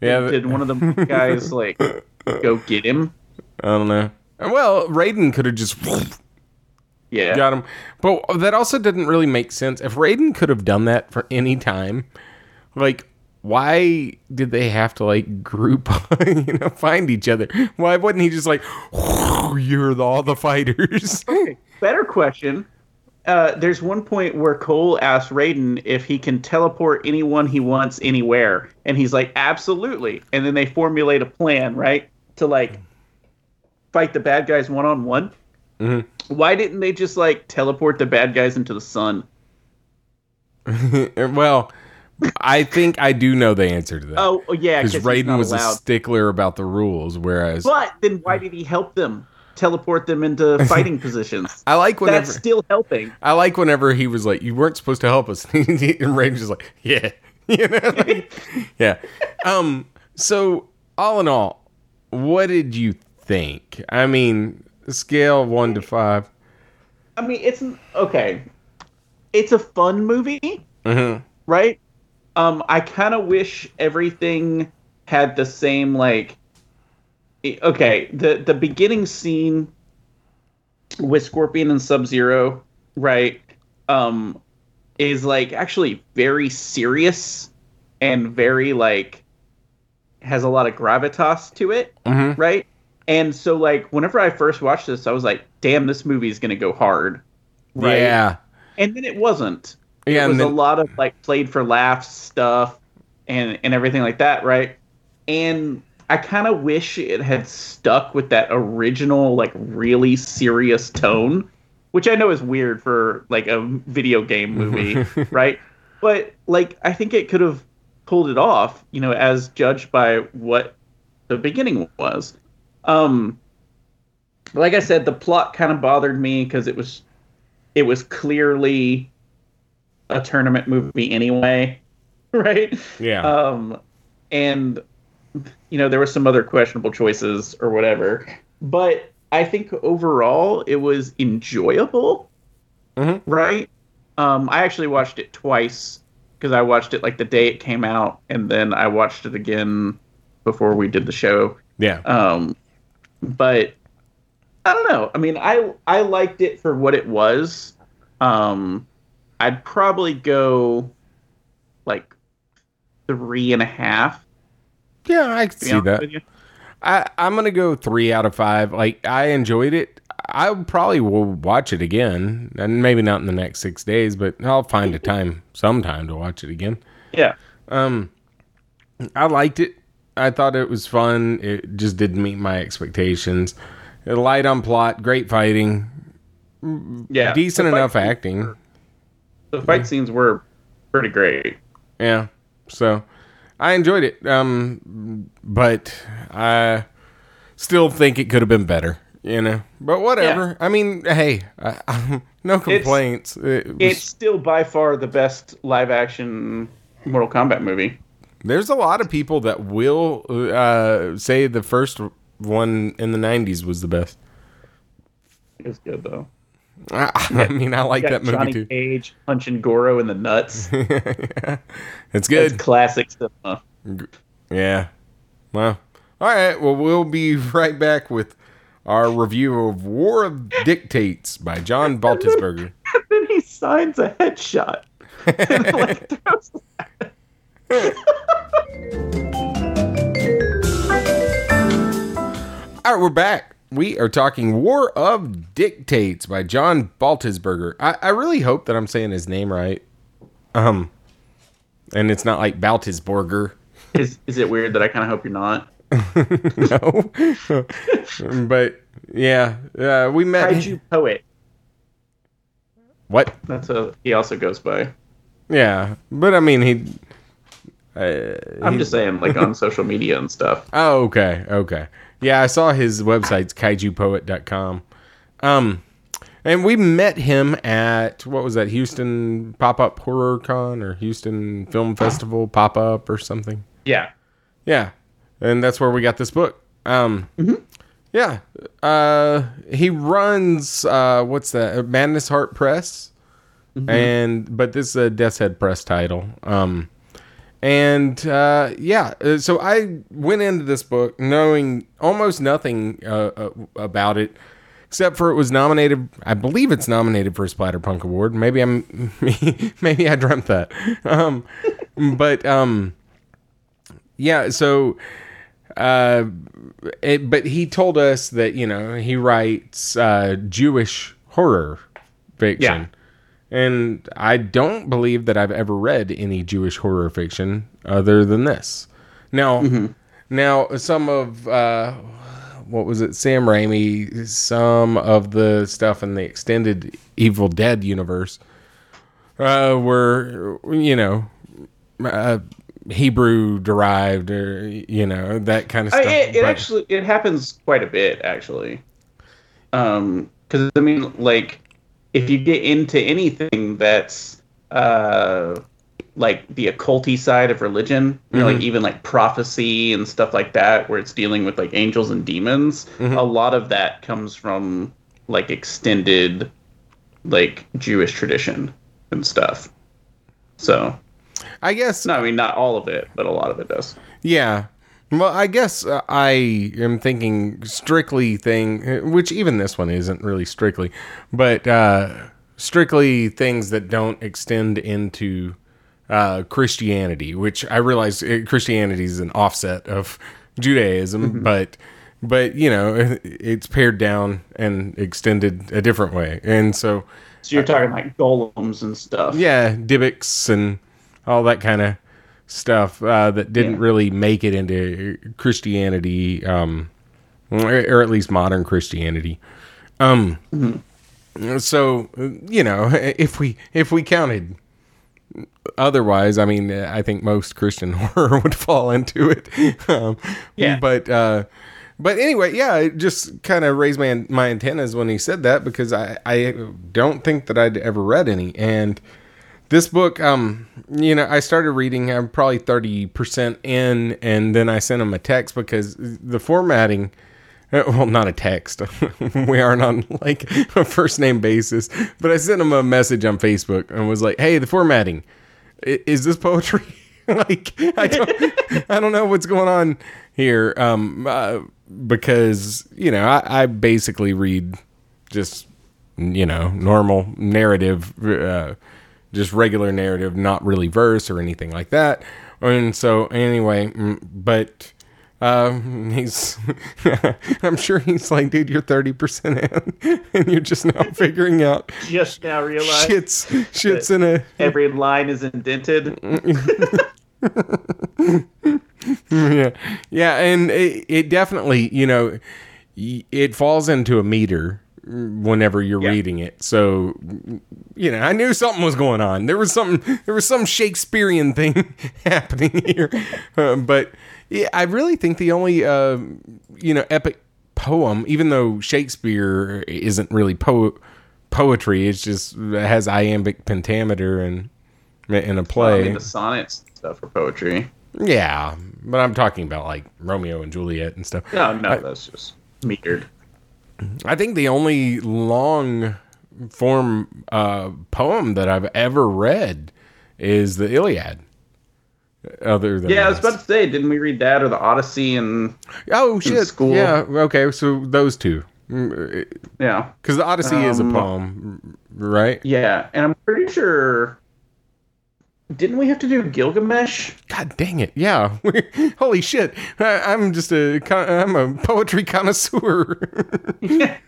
Yeah, th- did one of the guys like go get him I don't know. Well, Raiden could have just yeah got him, but that also didn't really make sense. If Raiden could have done that for any time, like, why did they have to like group, you know, find each other? Why wouldn't he just like, you're the, all the fighters? Okay, better question. Uh, there's one point where Cole asks Raiden if he can teleport anyone he wants anywhere, and he's like, "Absolutely." And then they formulate a plan, right, to like fight the bad guys one on one. Why didn't they just like teleport the bad guys into the sun? well, I think I do know the answer to that. Oh, yeah, because Raiden was a stickler about the rules, whereas But then why did he help them teleport them into fighting positions? I like whenever That's still helping. I like whenever he was like, "You weren't supposed to help us," and Raiden's just like, "Yeah, you know, like, yeah." Um. So, all in all, what did you think? I mean, scale one to five. I mean, it's okay. It's a fun movie, Mm-hmm. right? Um, I kind of wish everything had the same like. Okay, the the beginning scene with Scorpion and Sub Zero, right? Um, is like actually very serious and very like has a lot of gravitas to it Mm-hmm. right? And so like whenever I first watched this, I was like, "Damn, this movie is gonna go hard," right? Yeah. And then it wasn't. Yeah. it was then, a lot of like played for laughs stuff and and everything like that, right? And I kind of wish it had stuck with that original like really serious tone, which I know is weird for like a video game movie, right? But like I think it could have pulled it off, you know, as judged by what the beginning was. Um like I said, the plot kind of bothered me because it was it was clearly a tournament movie anyway, right? yeah. Um, and you know there were some other questionable choices or whatever, but I think overall it was enjoyable, Mhm. right? Um, I actually watched it twice because I watched it like the day it came out, and then I watched it again before we did the show. yeah. Um, but I don't know. I mean, I I liked it for what it was. Um, I'd probably go like three and a half. Yeah, I can see that. I, I'm gonna go three out of five. Like I enjoyed it. I probably will watch it again, and maybe not in the next six days, but I'll find a time sometime to watch it again. Yeah, Um, I liked it. I thought it was fun. It just didn't meet my expectations. Light on plot, great fighting, yeah. decent enough scenes- acting. The fight scenes were pretty great. Yeah. So I enjoyed it. Um, but I still think it could have been better. You know, but whatever. I mean, hey, I, I, no complaints. It was- It's still by far the best live action Mortal Kombat movie. there's a lot of people that will uh, say the first one in the '90s was the best. It's good though. I, ah, I mean, I like that movie Johnny too. Cage punching Goro in the nuts. it's It's good. classic cinema. Yeah. Well, all right. Well, we'll be right back with our review of War of Dictates by John Baltisberger. and then he signs a headshot. and like throws All right, we're back. We are talking War of Dictates by John Baltisberger. I, I really hope that I'm saying his name right. Um, and it's not like Baltisberger. Is is it weird that I kind of hope you're not? no. but yeah, uh, we met. Kaiju poet. What? That's a he also goes by. Yeah, but I mean he. Uh, I'm he- just saying, like on social media and stuff. Oh, okay, okay. Yeah, I saw his website's kaijupoet.com. Um, and we met him at what was that Houston Pop Up Horror Con or Houston Film Festival Pop Up or something. Yeah. Yeah, and that's where we got this book. Um, yeah, uh, he runs uh, what's that? Madness Heart Press, and but this is a Death's Head Press title. Um, and uh, yeah, uh, so I went into this book knowing almost nothing uh, uh, about it, except for it was nominated. I believe it's nominated for a Splatterpunk Award. Maybe I'm, maybe I dreamt that. Um, but um, yeah, so. Uh, it, but he told us that you know he writes uh, Jewish horror fiction. And I don't believe that I've ever read any Jewish horror fiction other than this. Now, now some of uh, what was it? Sam Raimi. Some of the stuff in the extended Evil Dead universe uh, were, you know, uh, Hebrew derived, or you know that kind of I, stuff. it, it actually it happens quite a bit actually. Um, because I mean, like, if you get into anything that's uh, like the occulty side of religion, you know, like even like prophecy and stuff like that, where it's dealing with like angels and demons. A lot of that comes from like extended like Jewish tradition and stuff. So, I guess no, I mean not all of it, but a lot of it does. Yeah. Well, I guess uh, I am thinking strictly thing, which even this one isn't really strictly, but uh, strictly things that don't extend into uh, Christianity, which I realize uh, Christianity is an offset of Judaism, but but you know it's pared down and extended a different way, and so So you're talking like golems and stuff. yeah, Dybbuk's and all that kind of stuff uh, that didn't Yeah. really make it into Christianity, um, or, at least modern Christianity. Um, so you know, if we if we counted otherwise, I mean, I think most Christian horror would fall into it. Um, Yeah. but. Uh, but anyway, yeah, it just kind of raised my my antennas when he said that because I I don't think that I'd ever read any and this book um you know I started reading I'm probably 30% in and then I sent him a text because the formatting uh, well not a text. We aren't on like a first name basis but I sent him a message on Facebook and was like hey the formatting is this poetry? Like I don't I don't know what's going on here um uh, because you know I, I basically read just you know normal narrative uh, just regular narrative not really verse or anything like that and so anyway mm, but um he's i'm sure he's like dude you're 30% in and you're just now figuring out Just now realize shit's shit's in a every line is indented. yeah yeah and it, it definitely you know it falls into a meter whenever you're Yeah. reading it so you know i knew something was going on there was something there was some shakespearean thing happening here Um, but yeah, i really think the only uh, you know epic poem even though shakespeare isn't really po- poetry it's just it has iambic pentameter and in a play mean, the sonnets and stuff for poetry. yeah, but I'm talking about like Romeo and Juliet and stuff. No, no, that's just metered. I think the only long form uh, poem that I've ever read is the Iliad. Other than Yeah, I was about to say, didn't we read that or the Odyssey and oh shit, school. yeah, okay, so those two, yeah, because the Odyssey is a Um, poem, right? yeah, and I'm pretty sure. Didn't we have to do Gilgamesh? God dang it, yeah, holy shit, I, I'm just a I'm a poetry connoisseur.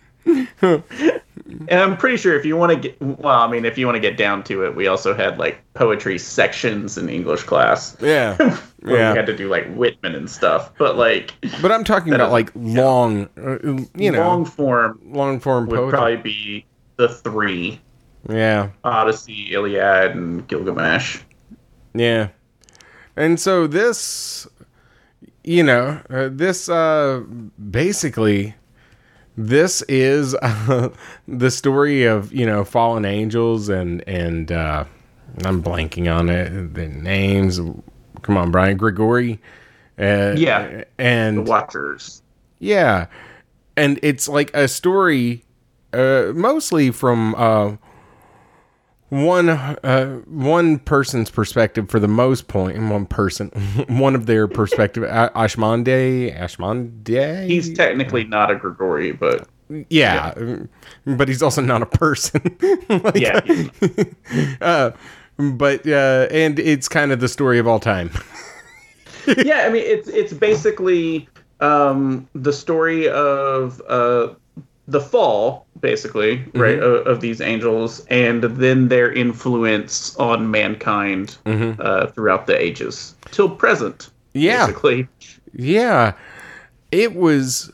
And I'm pretty sure if you want to get, well, I mean, if you want to get down to it, we also had like poetry sections in English class. yeah, Where yeah. we had to do like Whitman and stuff. But like, But I'm talking about like long, uh, you know, long form. long, form form would poetry. probably be the three yeah, Odyssey, Iliad, and Gilgamesh. yeah. And so this, you know, uh, this uh, basically, this is uh, the story of you know fallen angels and and uh, I'm blanking on it. The names. Come on, Brian Grigori. Uh, Yeah. and The Watchers. Yeah. And it's like a story uh mostly from uh one uh one person's perspective for the most point and one person one of their perspective. Ashmedai Ashmedai? He's technically not a Grigori, but yeah, but he's also not a person. Like, yeah, uh but uh and it's kind of the story of all time. Yeah. I mean, it's it's basically um, the story of uh, the fall, basically, right, of, of these angels, and then their influence on mankind uh, throughout the ages till present. Yeah. basically. Yeah, it was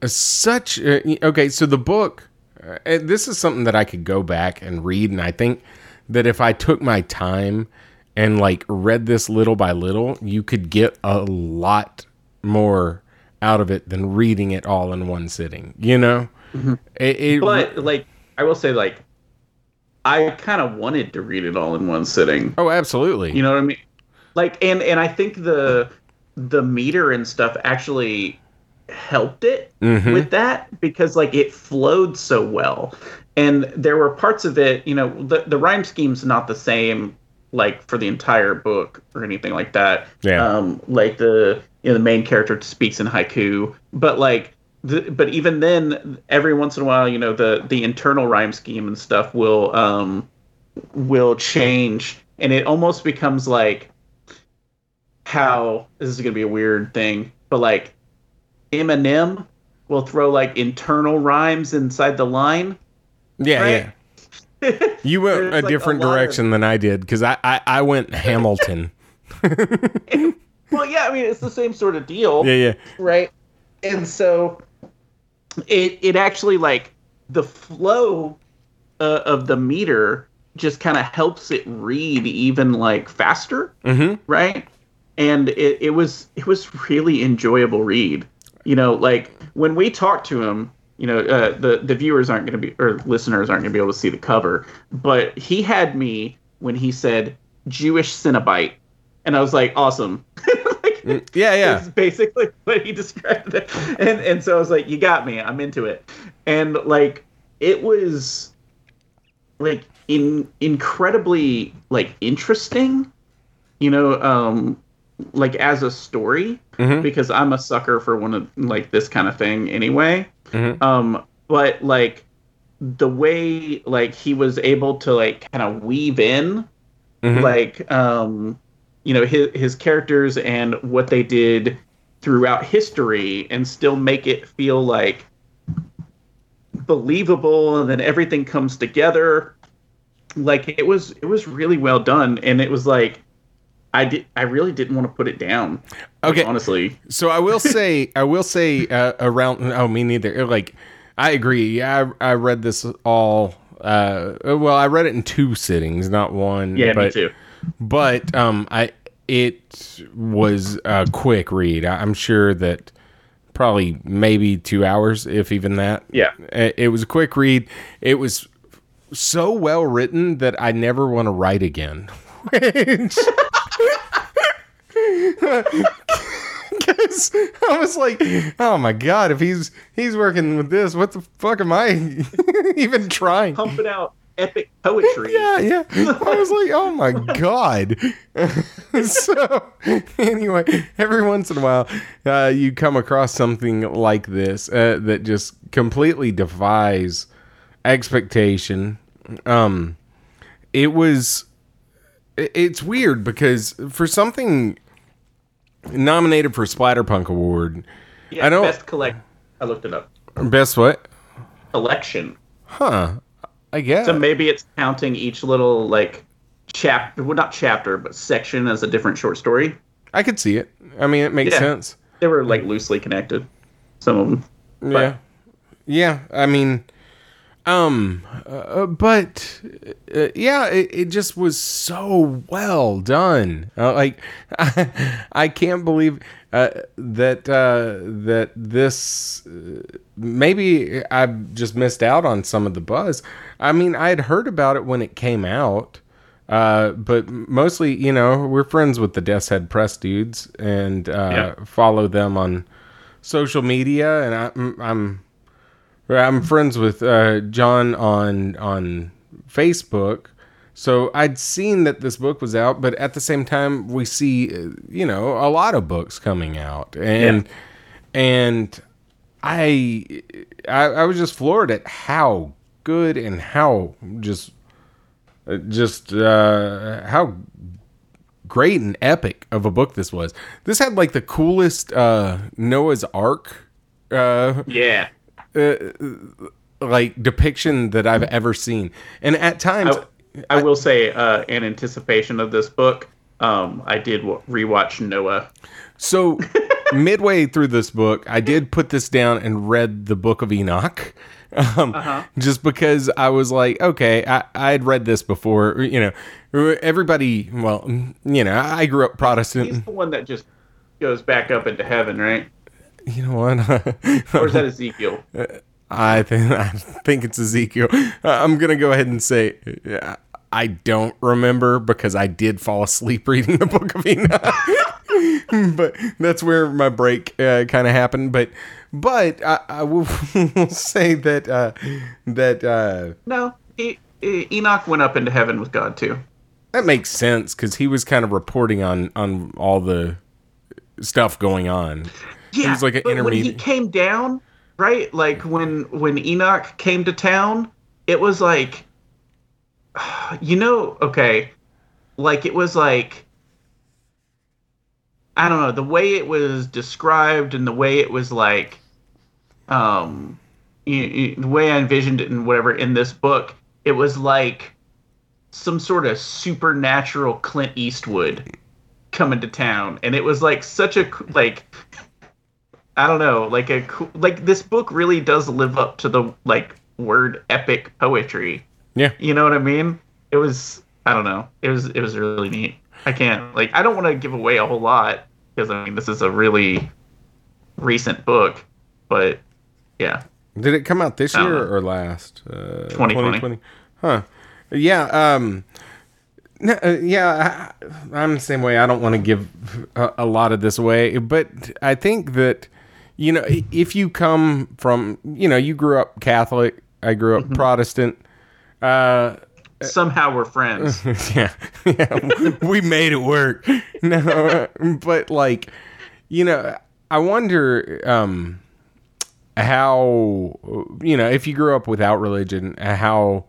a- such. A, okay, so the book. Uh, and this is something that I could go back and read, and I think that if I took my time and like read this little by little, you could get a lot more out of it than reading it all in one sitting. You know, it, it- But like, I will say, like, I kind of wanted to read it all in one sitting. Oh, absolutely. You know what I mean? Like, and and I think the the meter and stuff actually helped it Mhm. with that because like it flowed so well, and there were parts of it. You know, the the rhyme scheme's not the same like for the entire book or anything like that. Yeah. Um, like the you know the main character speaks in haiku, but like. The, but even then, every once in a while, you know, the the internal rhyme scheme and stuff will um, will change, and it almost becomes like how this is gonna be a weird thing, but like Eminem will throw like internal rhymes inside the line. yeah, right? yeah. You went There's, a like, a different of- direction than I did because I, I I went Hamilton. Well, yeah, I mean it's the same sort of deal. yeah, yeah. right and so it it actually like the flow uh, of the meter just kind of helps it read even like faster Mhm. right? And it, it was it was really enjoyable read. You know like when we talked to him you know uh, the the viewers aren't going to be or listeners aren't going to be able to see the cover but he had me when he said jewish cenobite and i was like awesome Yeah, yeah. is basically what he described it. And and so I was like, you got me. I'm into it. And like it was like in incredibly like interesting, you know, um like as a story Mhm. because I'm a sucker for one of like this kind of thing anyway. Mhm. Um but like the way like he was able to like kind of weave in Mhm. like um you know his his characters and what they did throughout history and still make it feel like believable and then everything comes together like it was it was really well done and it was like i did i really didn't want to put it down like, Okay. honestly So I will say, I will say, uh, around. Oh, me neither. Like, I agree. Yeah, I, I read this all. Uh, well, I read it in two sittings, not one. yeah but, me too But um, I it was a quick read. I, I'm sure that probably maybe two hours, if even that. yeah It, it was a quick read. It was so well written that I never want to write again. Because I was like, oh my god, if he's he's working with this, what the fuck am I even trying? pumping out epic poetry Yeah, yeah. I was like, oh my god. so anyway, every once in a while, uh, you come across something like this uh, that just completely defies expectation. Um, it was. It's weird because for something nominated for Splatterpunk Award, yeah I don't- best collect i looked it up best what? collection Huh? I guess. So maybe it's counting each little like chapter, well, not chapter, but section as a different short story. I could see it. I mean, it makes Yeah. sense. They were like loosely connected. Some of them. Yeah. Yeah. I mean, um, uh, but uh, yeah, it, it just was so well done. Uh, like, I, I can't believe uh, that uh, that this. Uh, maybe I've just missed out on some of the buzz. I mean, I had heard about it when it came out. Uh, but mostly, you know, we're friends with the Death's Head Press dudes and uh, follow them on social media, and I, I'm I'm friends with uh, John on on Facebook. So I'd seen that this book was out, but at the same time, we see uh, you know a lot of books coming out, and and I, I I was just floored at how good and how just uh, just uh, how great and epic of a book this was. This had like the coolest uh, Noah's Ark uh, Yeah. Like depiction that I've ever seen, and at times. I, I will say, uh, in anticipation of this book, um, I did rewatch Noah. So, midway through this book, I did put this down and read the Book of Enoch. Um, Uh-huh. Just because I was like, okay, I, I had read this before. You know, everybody, well, you know, I grew up Protestant. He's the one that just goes back up into heaven, right? You know what? Or is that Ezekiel? I think I think it's Ezekiel. Uh, I'm gonna go ahead and say uh, I don't remember because I did fall asleep reading the Book of Enoch. but that's where my break uh, kind of happened. But but I, I will say that uh, that uh, No, e- E- Enoch went up into heaven with God too. that makes sense because he was kind of reporting on on all the stuff going on. Yeah, was like an but when he came down, right? Like when when Enoch came to town, it was like, you know, okay, like it was like, I don't know, the way it was described and the way it was like, um, you, you- the way I envisioned it and whatever in this book, it was like some sort of supernatural Clint Eastwood coming to town, and it was like such a like. I don't know, like a like this book really does live up to the like word epic poetry. Yeah. You know what I mean? It was I don't know. It was it was really neat. I can't like I don't want to give away a whole lot because I mean this is a really recent book, but yeah. Did it come out this year know. or last? Uh, 2020. Huh. Yeah. Um. No, uh, yeah, I, I'm the same way. I don't want to give a, a lot of this away, but I think that you know, if you come from, you know, you grew up Catholic, I grew Mm-hmm. up Protestant. Uh, Somehow we're friends. yeah, yeah, we made it work. No, but like, you know, I wonder um, how you know if you grew up without religion, how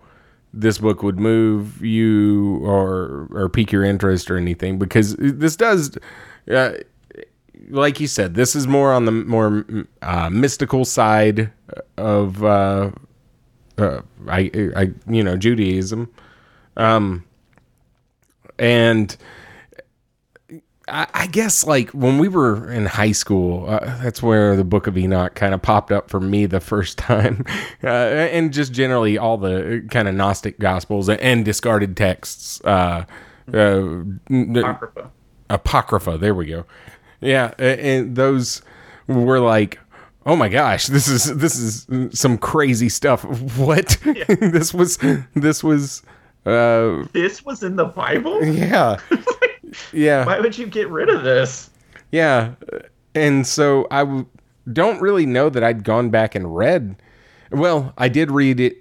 this book would move you or or pique your interest or anything because this does. Uh, like you said, this is more on the more uh, mystical side of uh, uh, I, I, you know, Judaism. Um, and I, I guess like when we were in high school, uh, that's where the Book of Enoch kind of popped up for me the first time, uh, and just generally all the kind of Gnostic Gospels and discarded texts. Uh, uh, Apocrypha. apocrypha there we go yeah and those were like oh my gosh this is this is some crazy stuff. What? This was this was uh This was in the Bible? yeah. Yeah. Why would you get rid of this? yeah and so I w- don't really know that i'd gone back and read well i did read it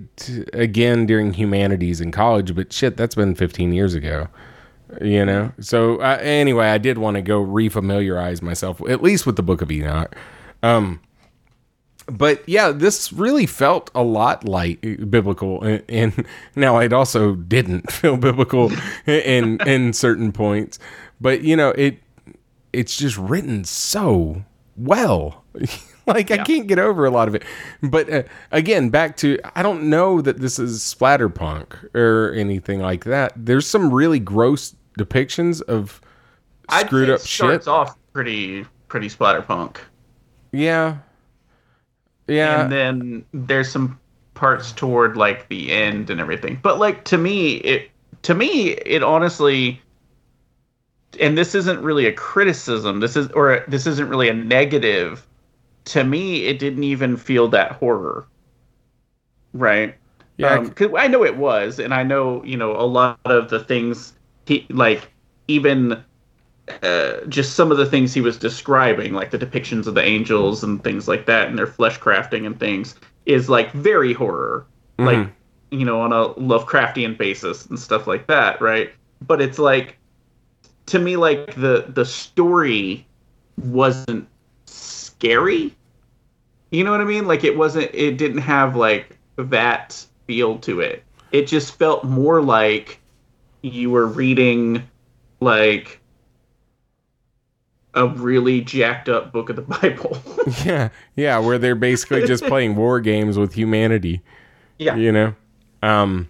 again during humanities in college but shit that's been 15 years ago you know? So uh, anyway i did want to go refamiliarize myself at least with the book of enoch. Um but yeah this really felt a lot like biblical and, and now it also didn't feel biblical in in certain points. But you know it it's just written so well. Like i can't get over a lot of it. But uh, again back to i don't know that this is splatterpunk or anything like that. There's some really gross depictions of screwed up it starts shit off pretty pretty splatterpunk. yeah. Yeah. And then there's some parts toward like the end and everything. But like to me it to me it honestly and this isn't really a criticism this is or this isn't really a negative to me it didn't even feel that horror. Right? Yeah, um, i know it was and i know you know a lot of the things he like even uh, just some of the things he was describing, like the depictions of the angels and things like that, and their flesh crafting and things, is like very horror, like you know, on a Lovecraftian basis and stuff like that, right? But it's like, to me, like the the story wasn't scary. You know what I mean? Like it wasn't. It didn't have like that feel to it. It just felt more like you were reading like a really jacked up book of the Bible. yeah yeah where they're basically just playing war games with humanity yeah. you know? Um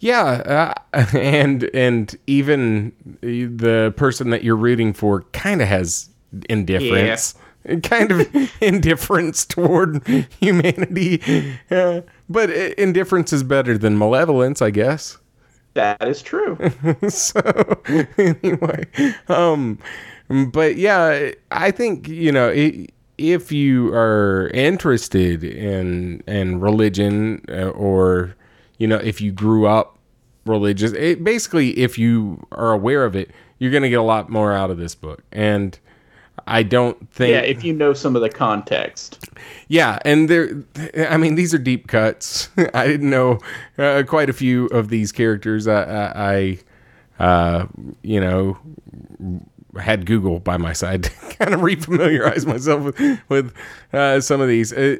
yeah uh, and and even the person that you're rooting for kind of has indifference. Kind of indifference toward humanity. Uh, but indifference is better than malevolence i guess That is true. so anyway um but yeah i think you know it, if you are interested in in religion uh, or you know if you grew up religious it, basically if you are aware of it you're going to get a lot more out of this book and i don't think Yeah, if you know some of the context. yeah, and there, I mean, these are deep cuts. I didn't know uh, quite a few of these characters. I, I, I uh, you know, had Google by my side to kind of refamiliarize myself with with uh, some of these. Uh,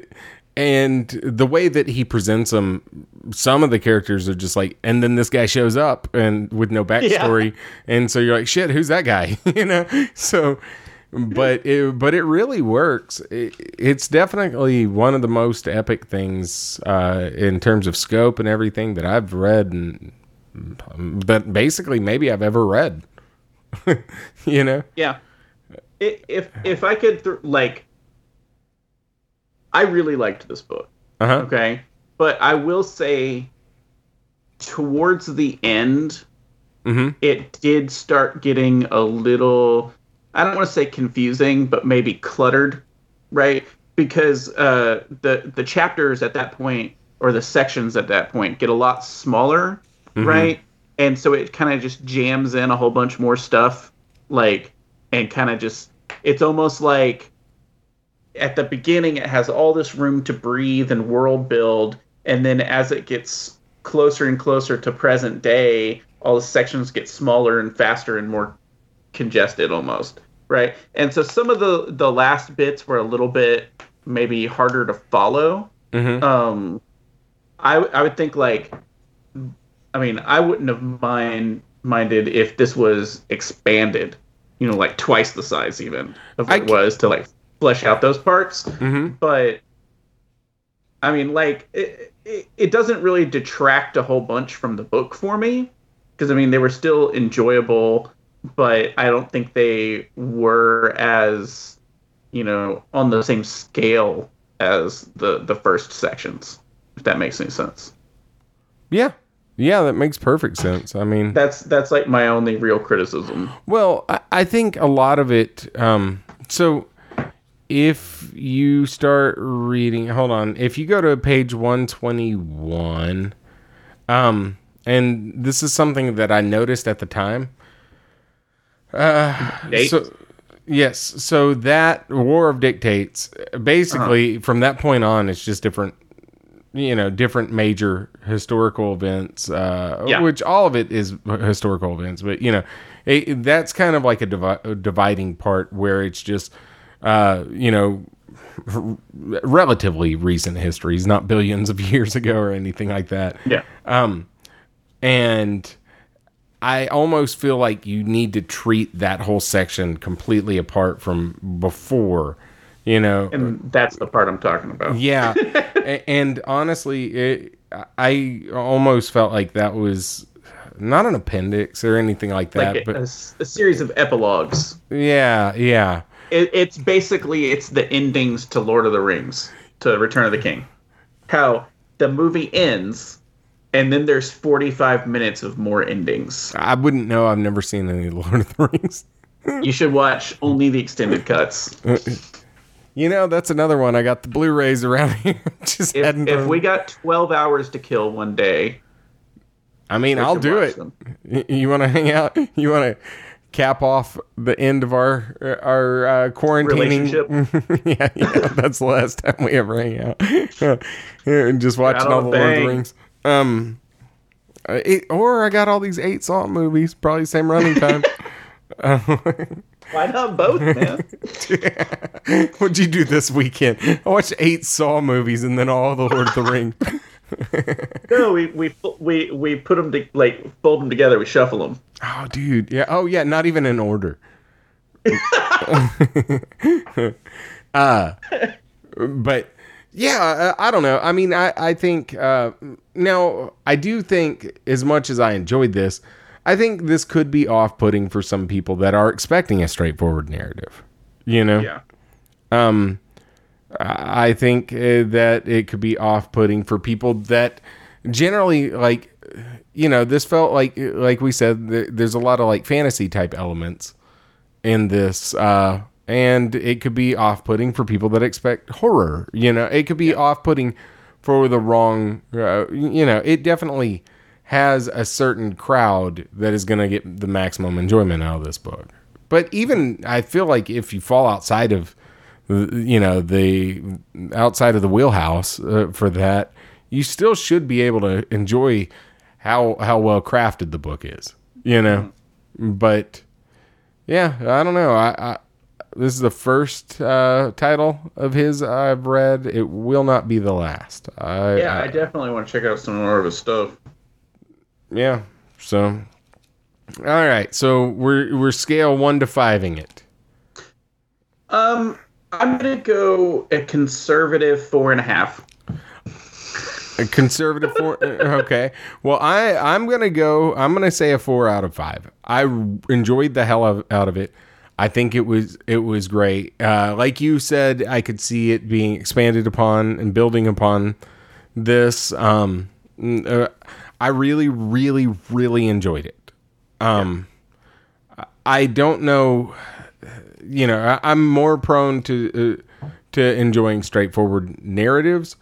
and the way that he presents them, some of the characters are just like, and then this guy shows up and with no backstory, and so you're like, shit, who's that guy? you know, so but it, but it really works. It, it's definitely one of the most epic things uh, in terms of scope and everything that I've read, and but basically maybe I've ever read. you know? Yeah. I- If if I could th- like I really liked this book. Uh huh. Okay. But I will say towards the end hmm it did start getting a little I don't want to say confusing, but maybe cluttered, right? Because uh, the the chapters at that point or the sections at that point get a lot smaller, right? And so it kind of just jams in a whole bunch more stuff, like, and kind of just it's almost like at the beginning it has all this room to breathe and world build, and then as it gets closer and closer to present day, all the sections get smaller and faster and more congested almost right? And so some of the the last bits were a little bit maybe harder to follow. Hmm um i i would think like i mean i wouldn't have mind minded if this was expanded you know like twice the size even of what I it was to like flesh out those parts. Hmm but I mean, like it, it, it doesn't really detract a whole bunch from the book for me because I mean they were still enjoyable, but I don't think they were as you know on the same scale as the the first sections. If that makes any sense. Yeah. Yeah, that makes perfect sense. I mean, That's that's like my only real criticism. Well, I, I think a lot of it. Um, so if you start reading, hold on. If you go to page one twenty one, um, and this is something that I noticed at the time. Uh, so yes, so that War of Dictates, basically from that point on, it's just different you know different major historical events uh Yeah. which all of it is historical events but you know it, that's kind of like a, divi- a dividing part where it's just uh you know r- relatively recent histories not billions of years ago or anything like that Yeah. um and I almost feel like you need to treat that whole section completely apart from before, you know. And that's the part I'm talking about. Yeah, and honestly, it, I almost felt like that was not an appendix or anything like that, Like a, but a a series of epilogues. yeah, yeah, it, it's basically it's the endings to Lord of the Rings to Return of the King. How the movie ends, and then there's 45 minutes of more endings. I wouldn't know. I've never seen any Lord of the Rings. You should watch only the extended cuts. You know, that's another one. I got the Blu-rays around here. Just If, if we got 12 hours to kill one day, I mean, I'll do it. them. You want to hang out? You want to cap off the end of our our uh, quarantining? yeah, yeah, that's the last time we ever hang out. And just watching all the Lord of the. Rings. Um, uh, it, or I got all these eight Saw movies, probably same running time. Why not both, man? What'd you do this weekend? I watched eight Saw movies and then all the Lord of the Rings. no, we we we we put them to like fold them together. We shuffle them. Oh, dude. Yeah. Oh, yeah. Not even in order. uh, but yeah, I, I don't know. I mean, I, I think, uh, now, I do think, as much as I enjoyed this, I think this could be off putting for some people that are expecting a straightforward narrative. You know? Yeah. Um, I think uh, that it could be off-putting for people that generally like, you know, this felt like like we said, th- there's a lot of like fantasy type elements in this uh and it could be off-putting for people that expect horror. You know, it could be off-putting for the wrong. Uh, you know, it definitely has a certain crowd that is going to get the maximum enjoyment out of this book. But even I feel like if you fall outside of, you know, the outside of the wheelhouse uh, for that, you still should be able to enjoy how how well crafted the book is. You know, but yeah, I don't know. I, I this is the first uh, title of his I've read. It will not be the last. I, yeah, I, I definitely want to check out some more of his stuff. Yeah. So, all right. So we're we're scale one to fiving it. Um, I'm gonna go a conservative four and a half. A conservative four. Uh, okay. Well, I I'm gonna go. I'm gonna say a four out of five. I enjoyed the hell of, out of it. I think it was it was great. Uh, like you said, I could see it being expanded upon and building upon this. Um, uh, I really, really, really enjoyed it. Um, yeah. I don't know. You know, I, I'm more prone to uh, to enjoying straightforward narratives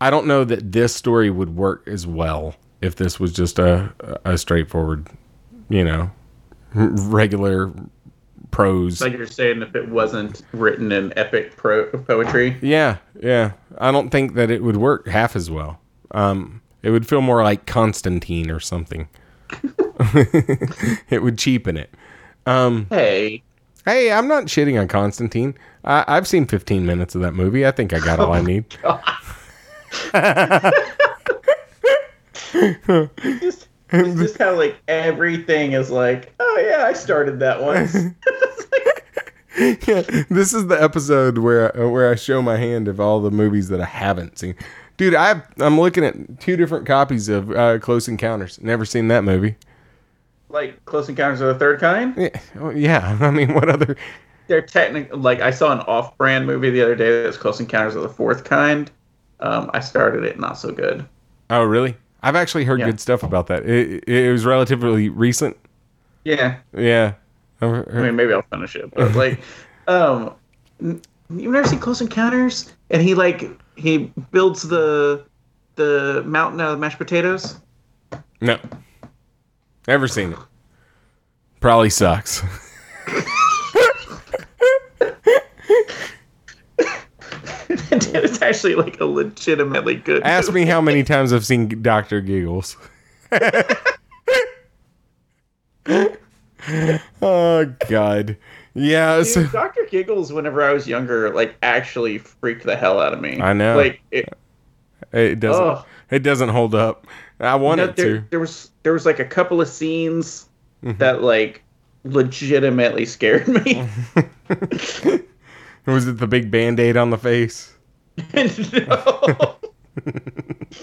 I don't know that this story would work as well if this was just a a straightforward, you know, regular prose. Like you're saying, if it wasn't written in epic pro- poetry. Yeah, yeah. I don't think that it would work half as well. Um, it would feel more like Constantine or something. it would cheapen it. Um, hey, hey, I'm not shitting on Constantine. I, have seen 15 minutes of that movie. I think I got all I need. just, it's just how like everything is like, oh yeah, I started that once. yeah, this is the episode where where I show my hand of all the movies that I haven't seen. Dude, I I'm looking at two different copies of uh, Close Encounters. Never seen that movie. Like Close Encounters of the Third Kind? Yeah, well, yeah. I mean, what other? They're technically like I saw an off-brand movie the other day that was Close Encounters of the Fourth Kind um, I started it, not so good. Oh, really? I've actually heard yeah. good stuff about that. It, it was relatively recent. Yeah. Yeah. I mean, maybe I'll finish it, but like, um, you've never seen Close Encounters, and he like he builds the the mountain out of mashed potatoes. No, never seen it. Probably sucks. it's actually like a legitimately good. Ask movie. me how many times I've seen Doctor Giggles. oh God. Yeah, Doctor Giggles. Whenever I was younger, like actually freaked the hell out of me. I know. Like it, it doesn't. Ugh. It doesn't hold up. I wanted you know, there, to. There was there was like a couple of scenes mm-hmm. that like legitimately scared me. Was it the big band aid on the face? no.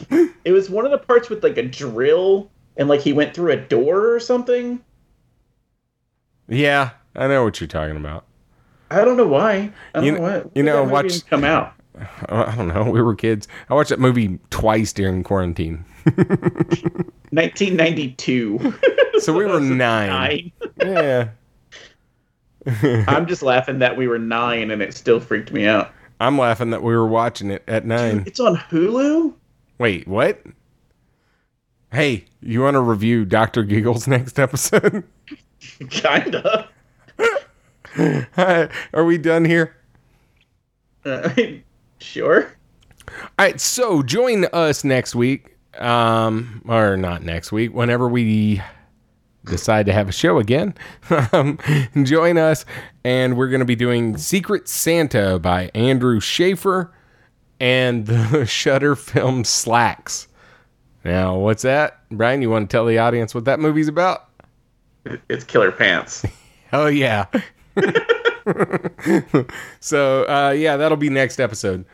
it was one of the parts with like a drill and like he went through a door or something. Yeah, I know what you're talking about. I don't know why. I don't you, know what. You know, watch come out. I don't know. We were kids. I watched that movie twice during quarantine. 1992. So we were nine. nine. yeah. I'm just laughing that we were nine and it still freaked me out. I'm laughing that we were watching it at nine. Dude, it's on Hulu. Wait, what? Hey, you want to review Doctor Giggles next episode? Kinda. Are we done here? Uh, sure. All right, so join us next week, um, or not next week, whenever we decide to have a show again, um, join us. And we're going to be doing Secret Santa by Andrew Shaffer and the Shudder film Slaxx. Now, what's that? Brian, you want to tell the audience what that movie's about? It's Killer Pants. oh, yeah. so, uh, yeah, that'll be next episode.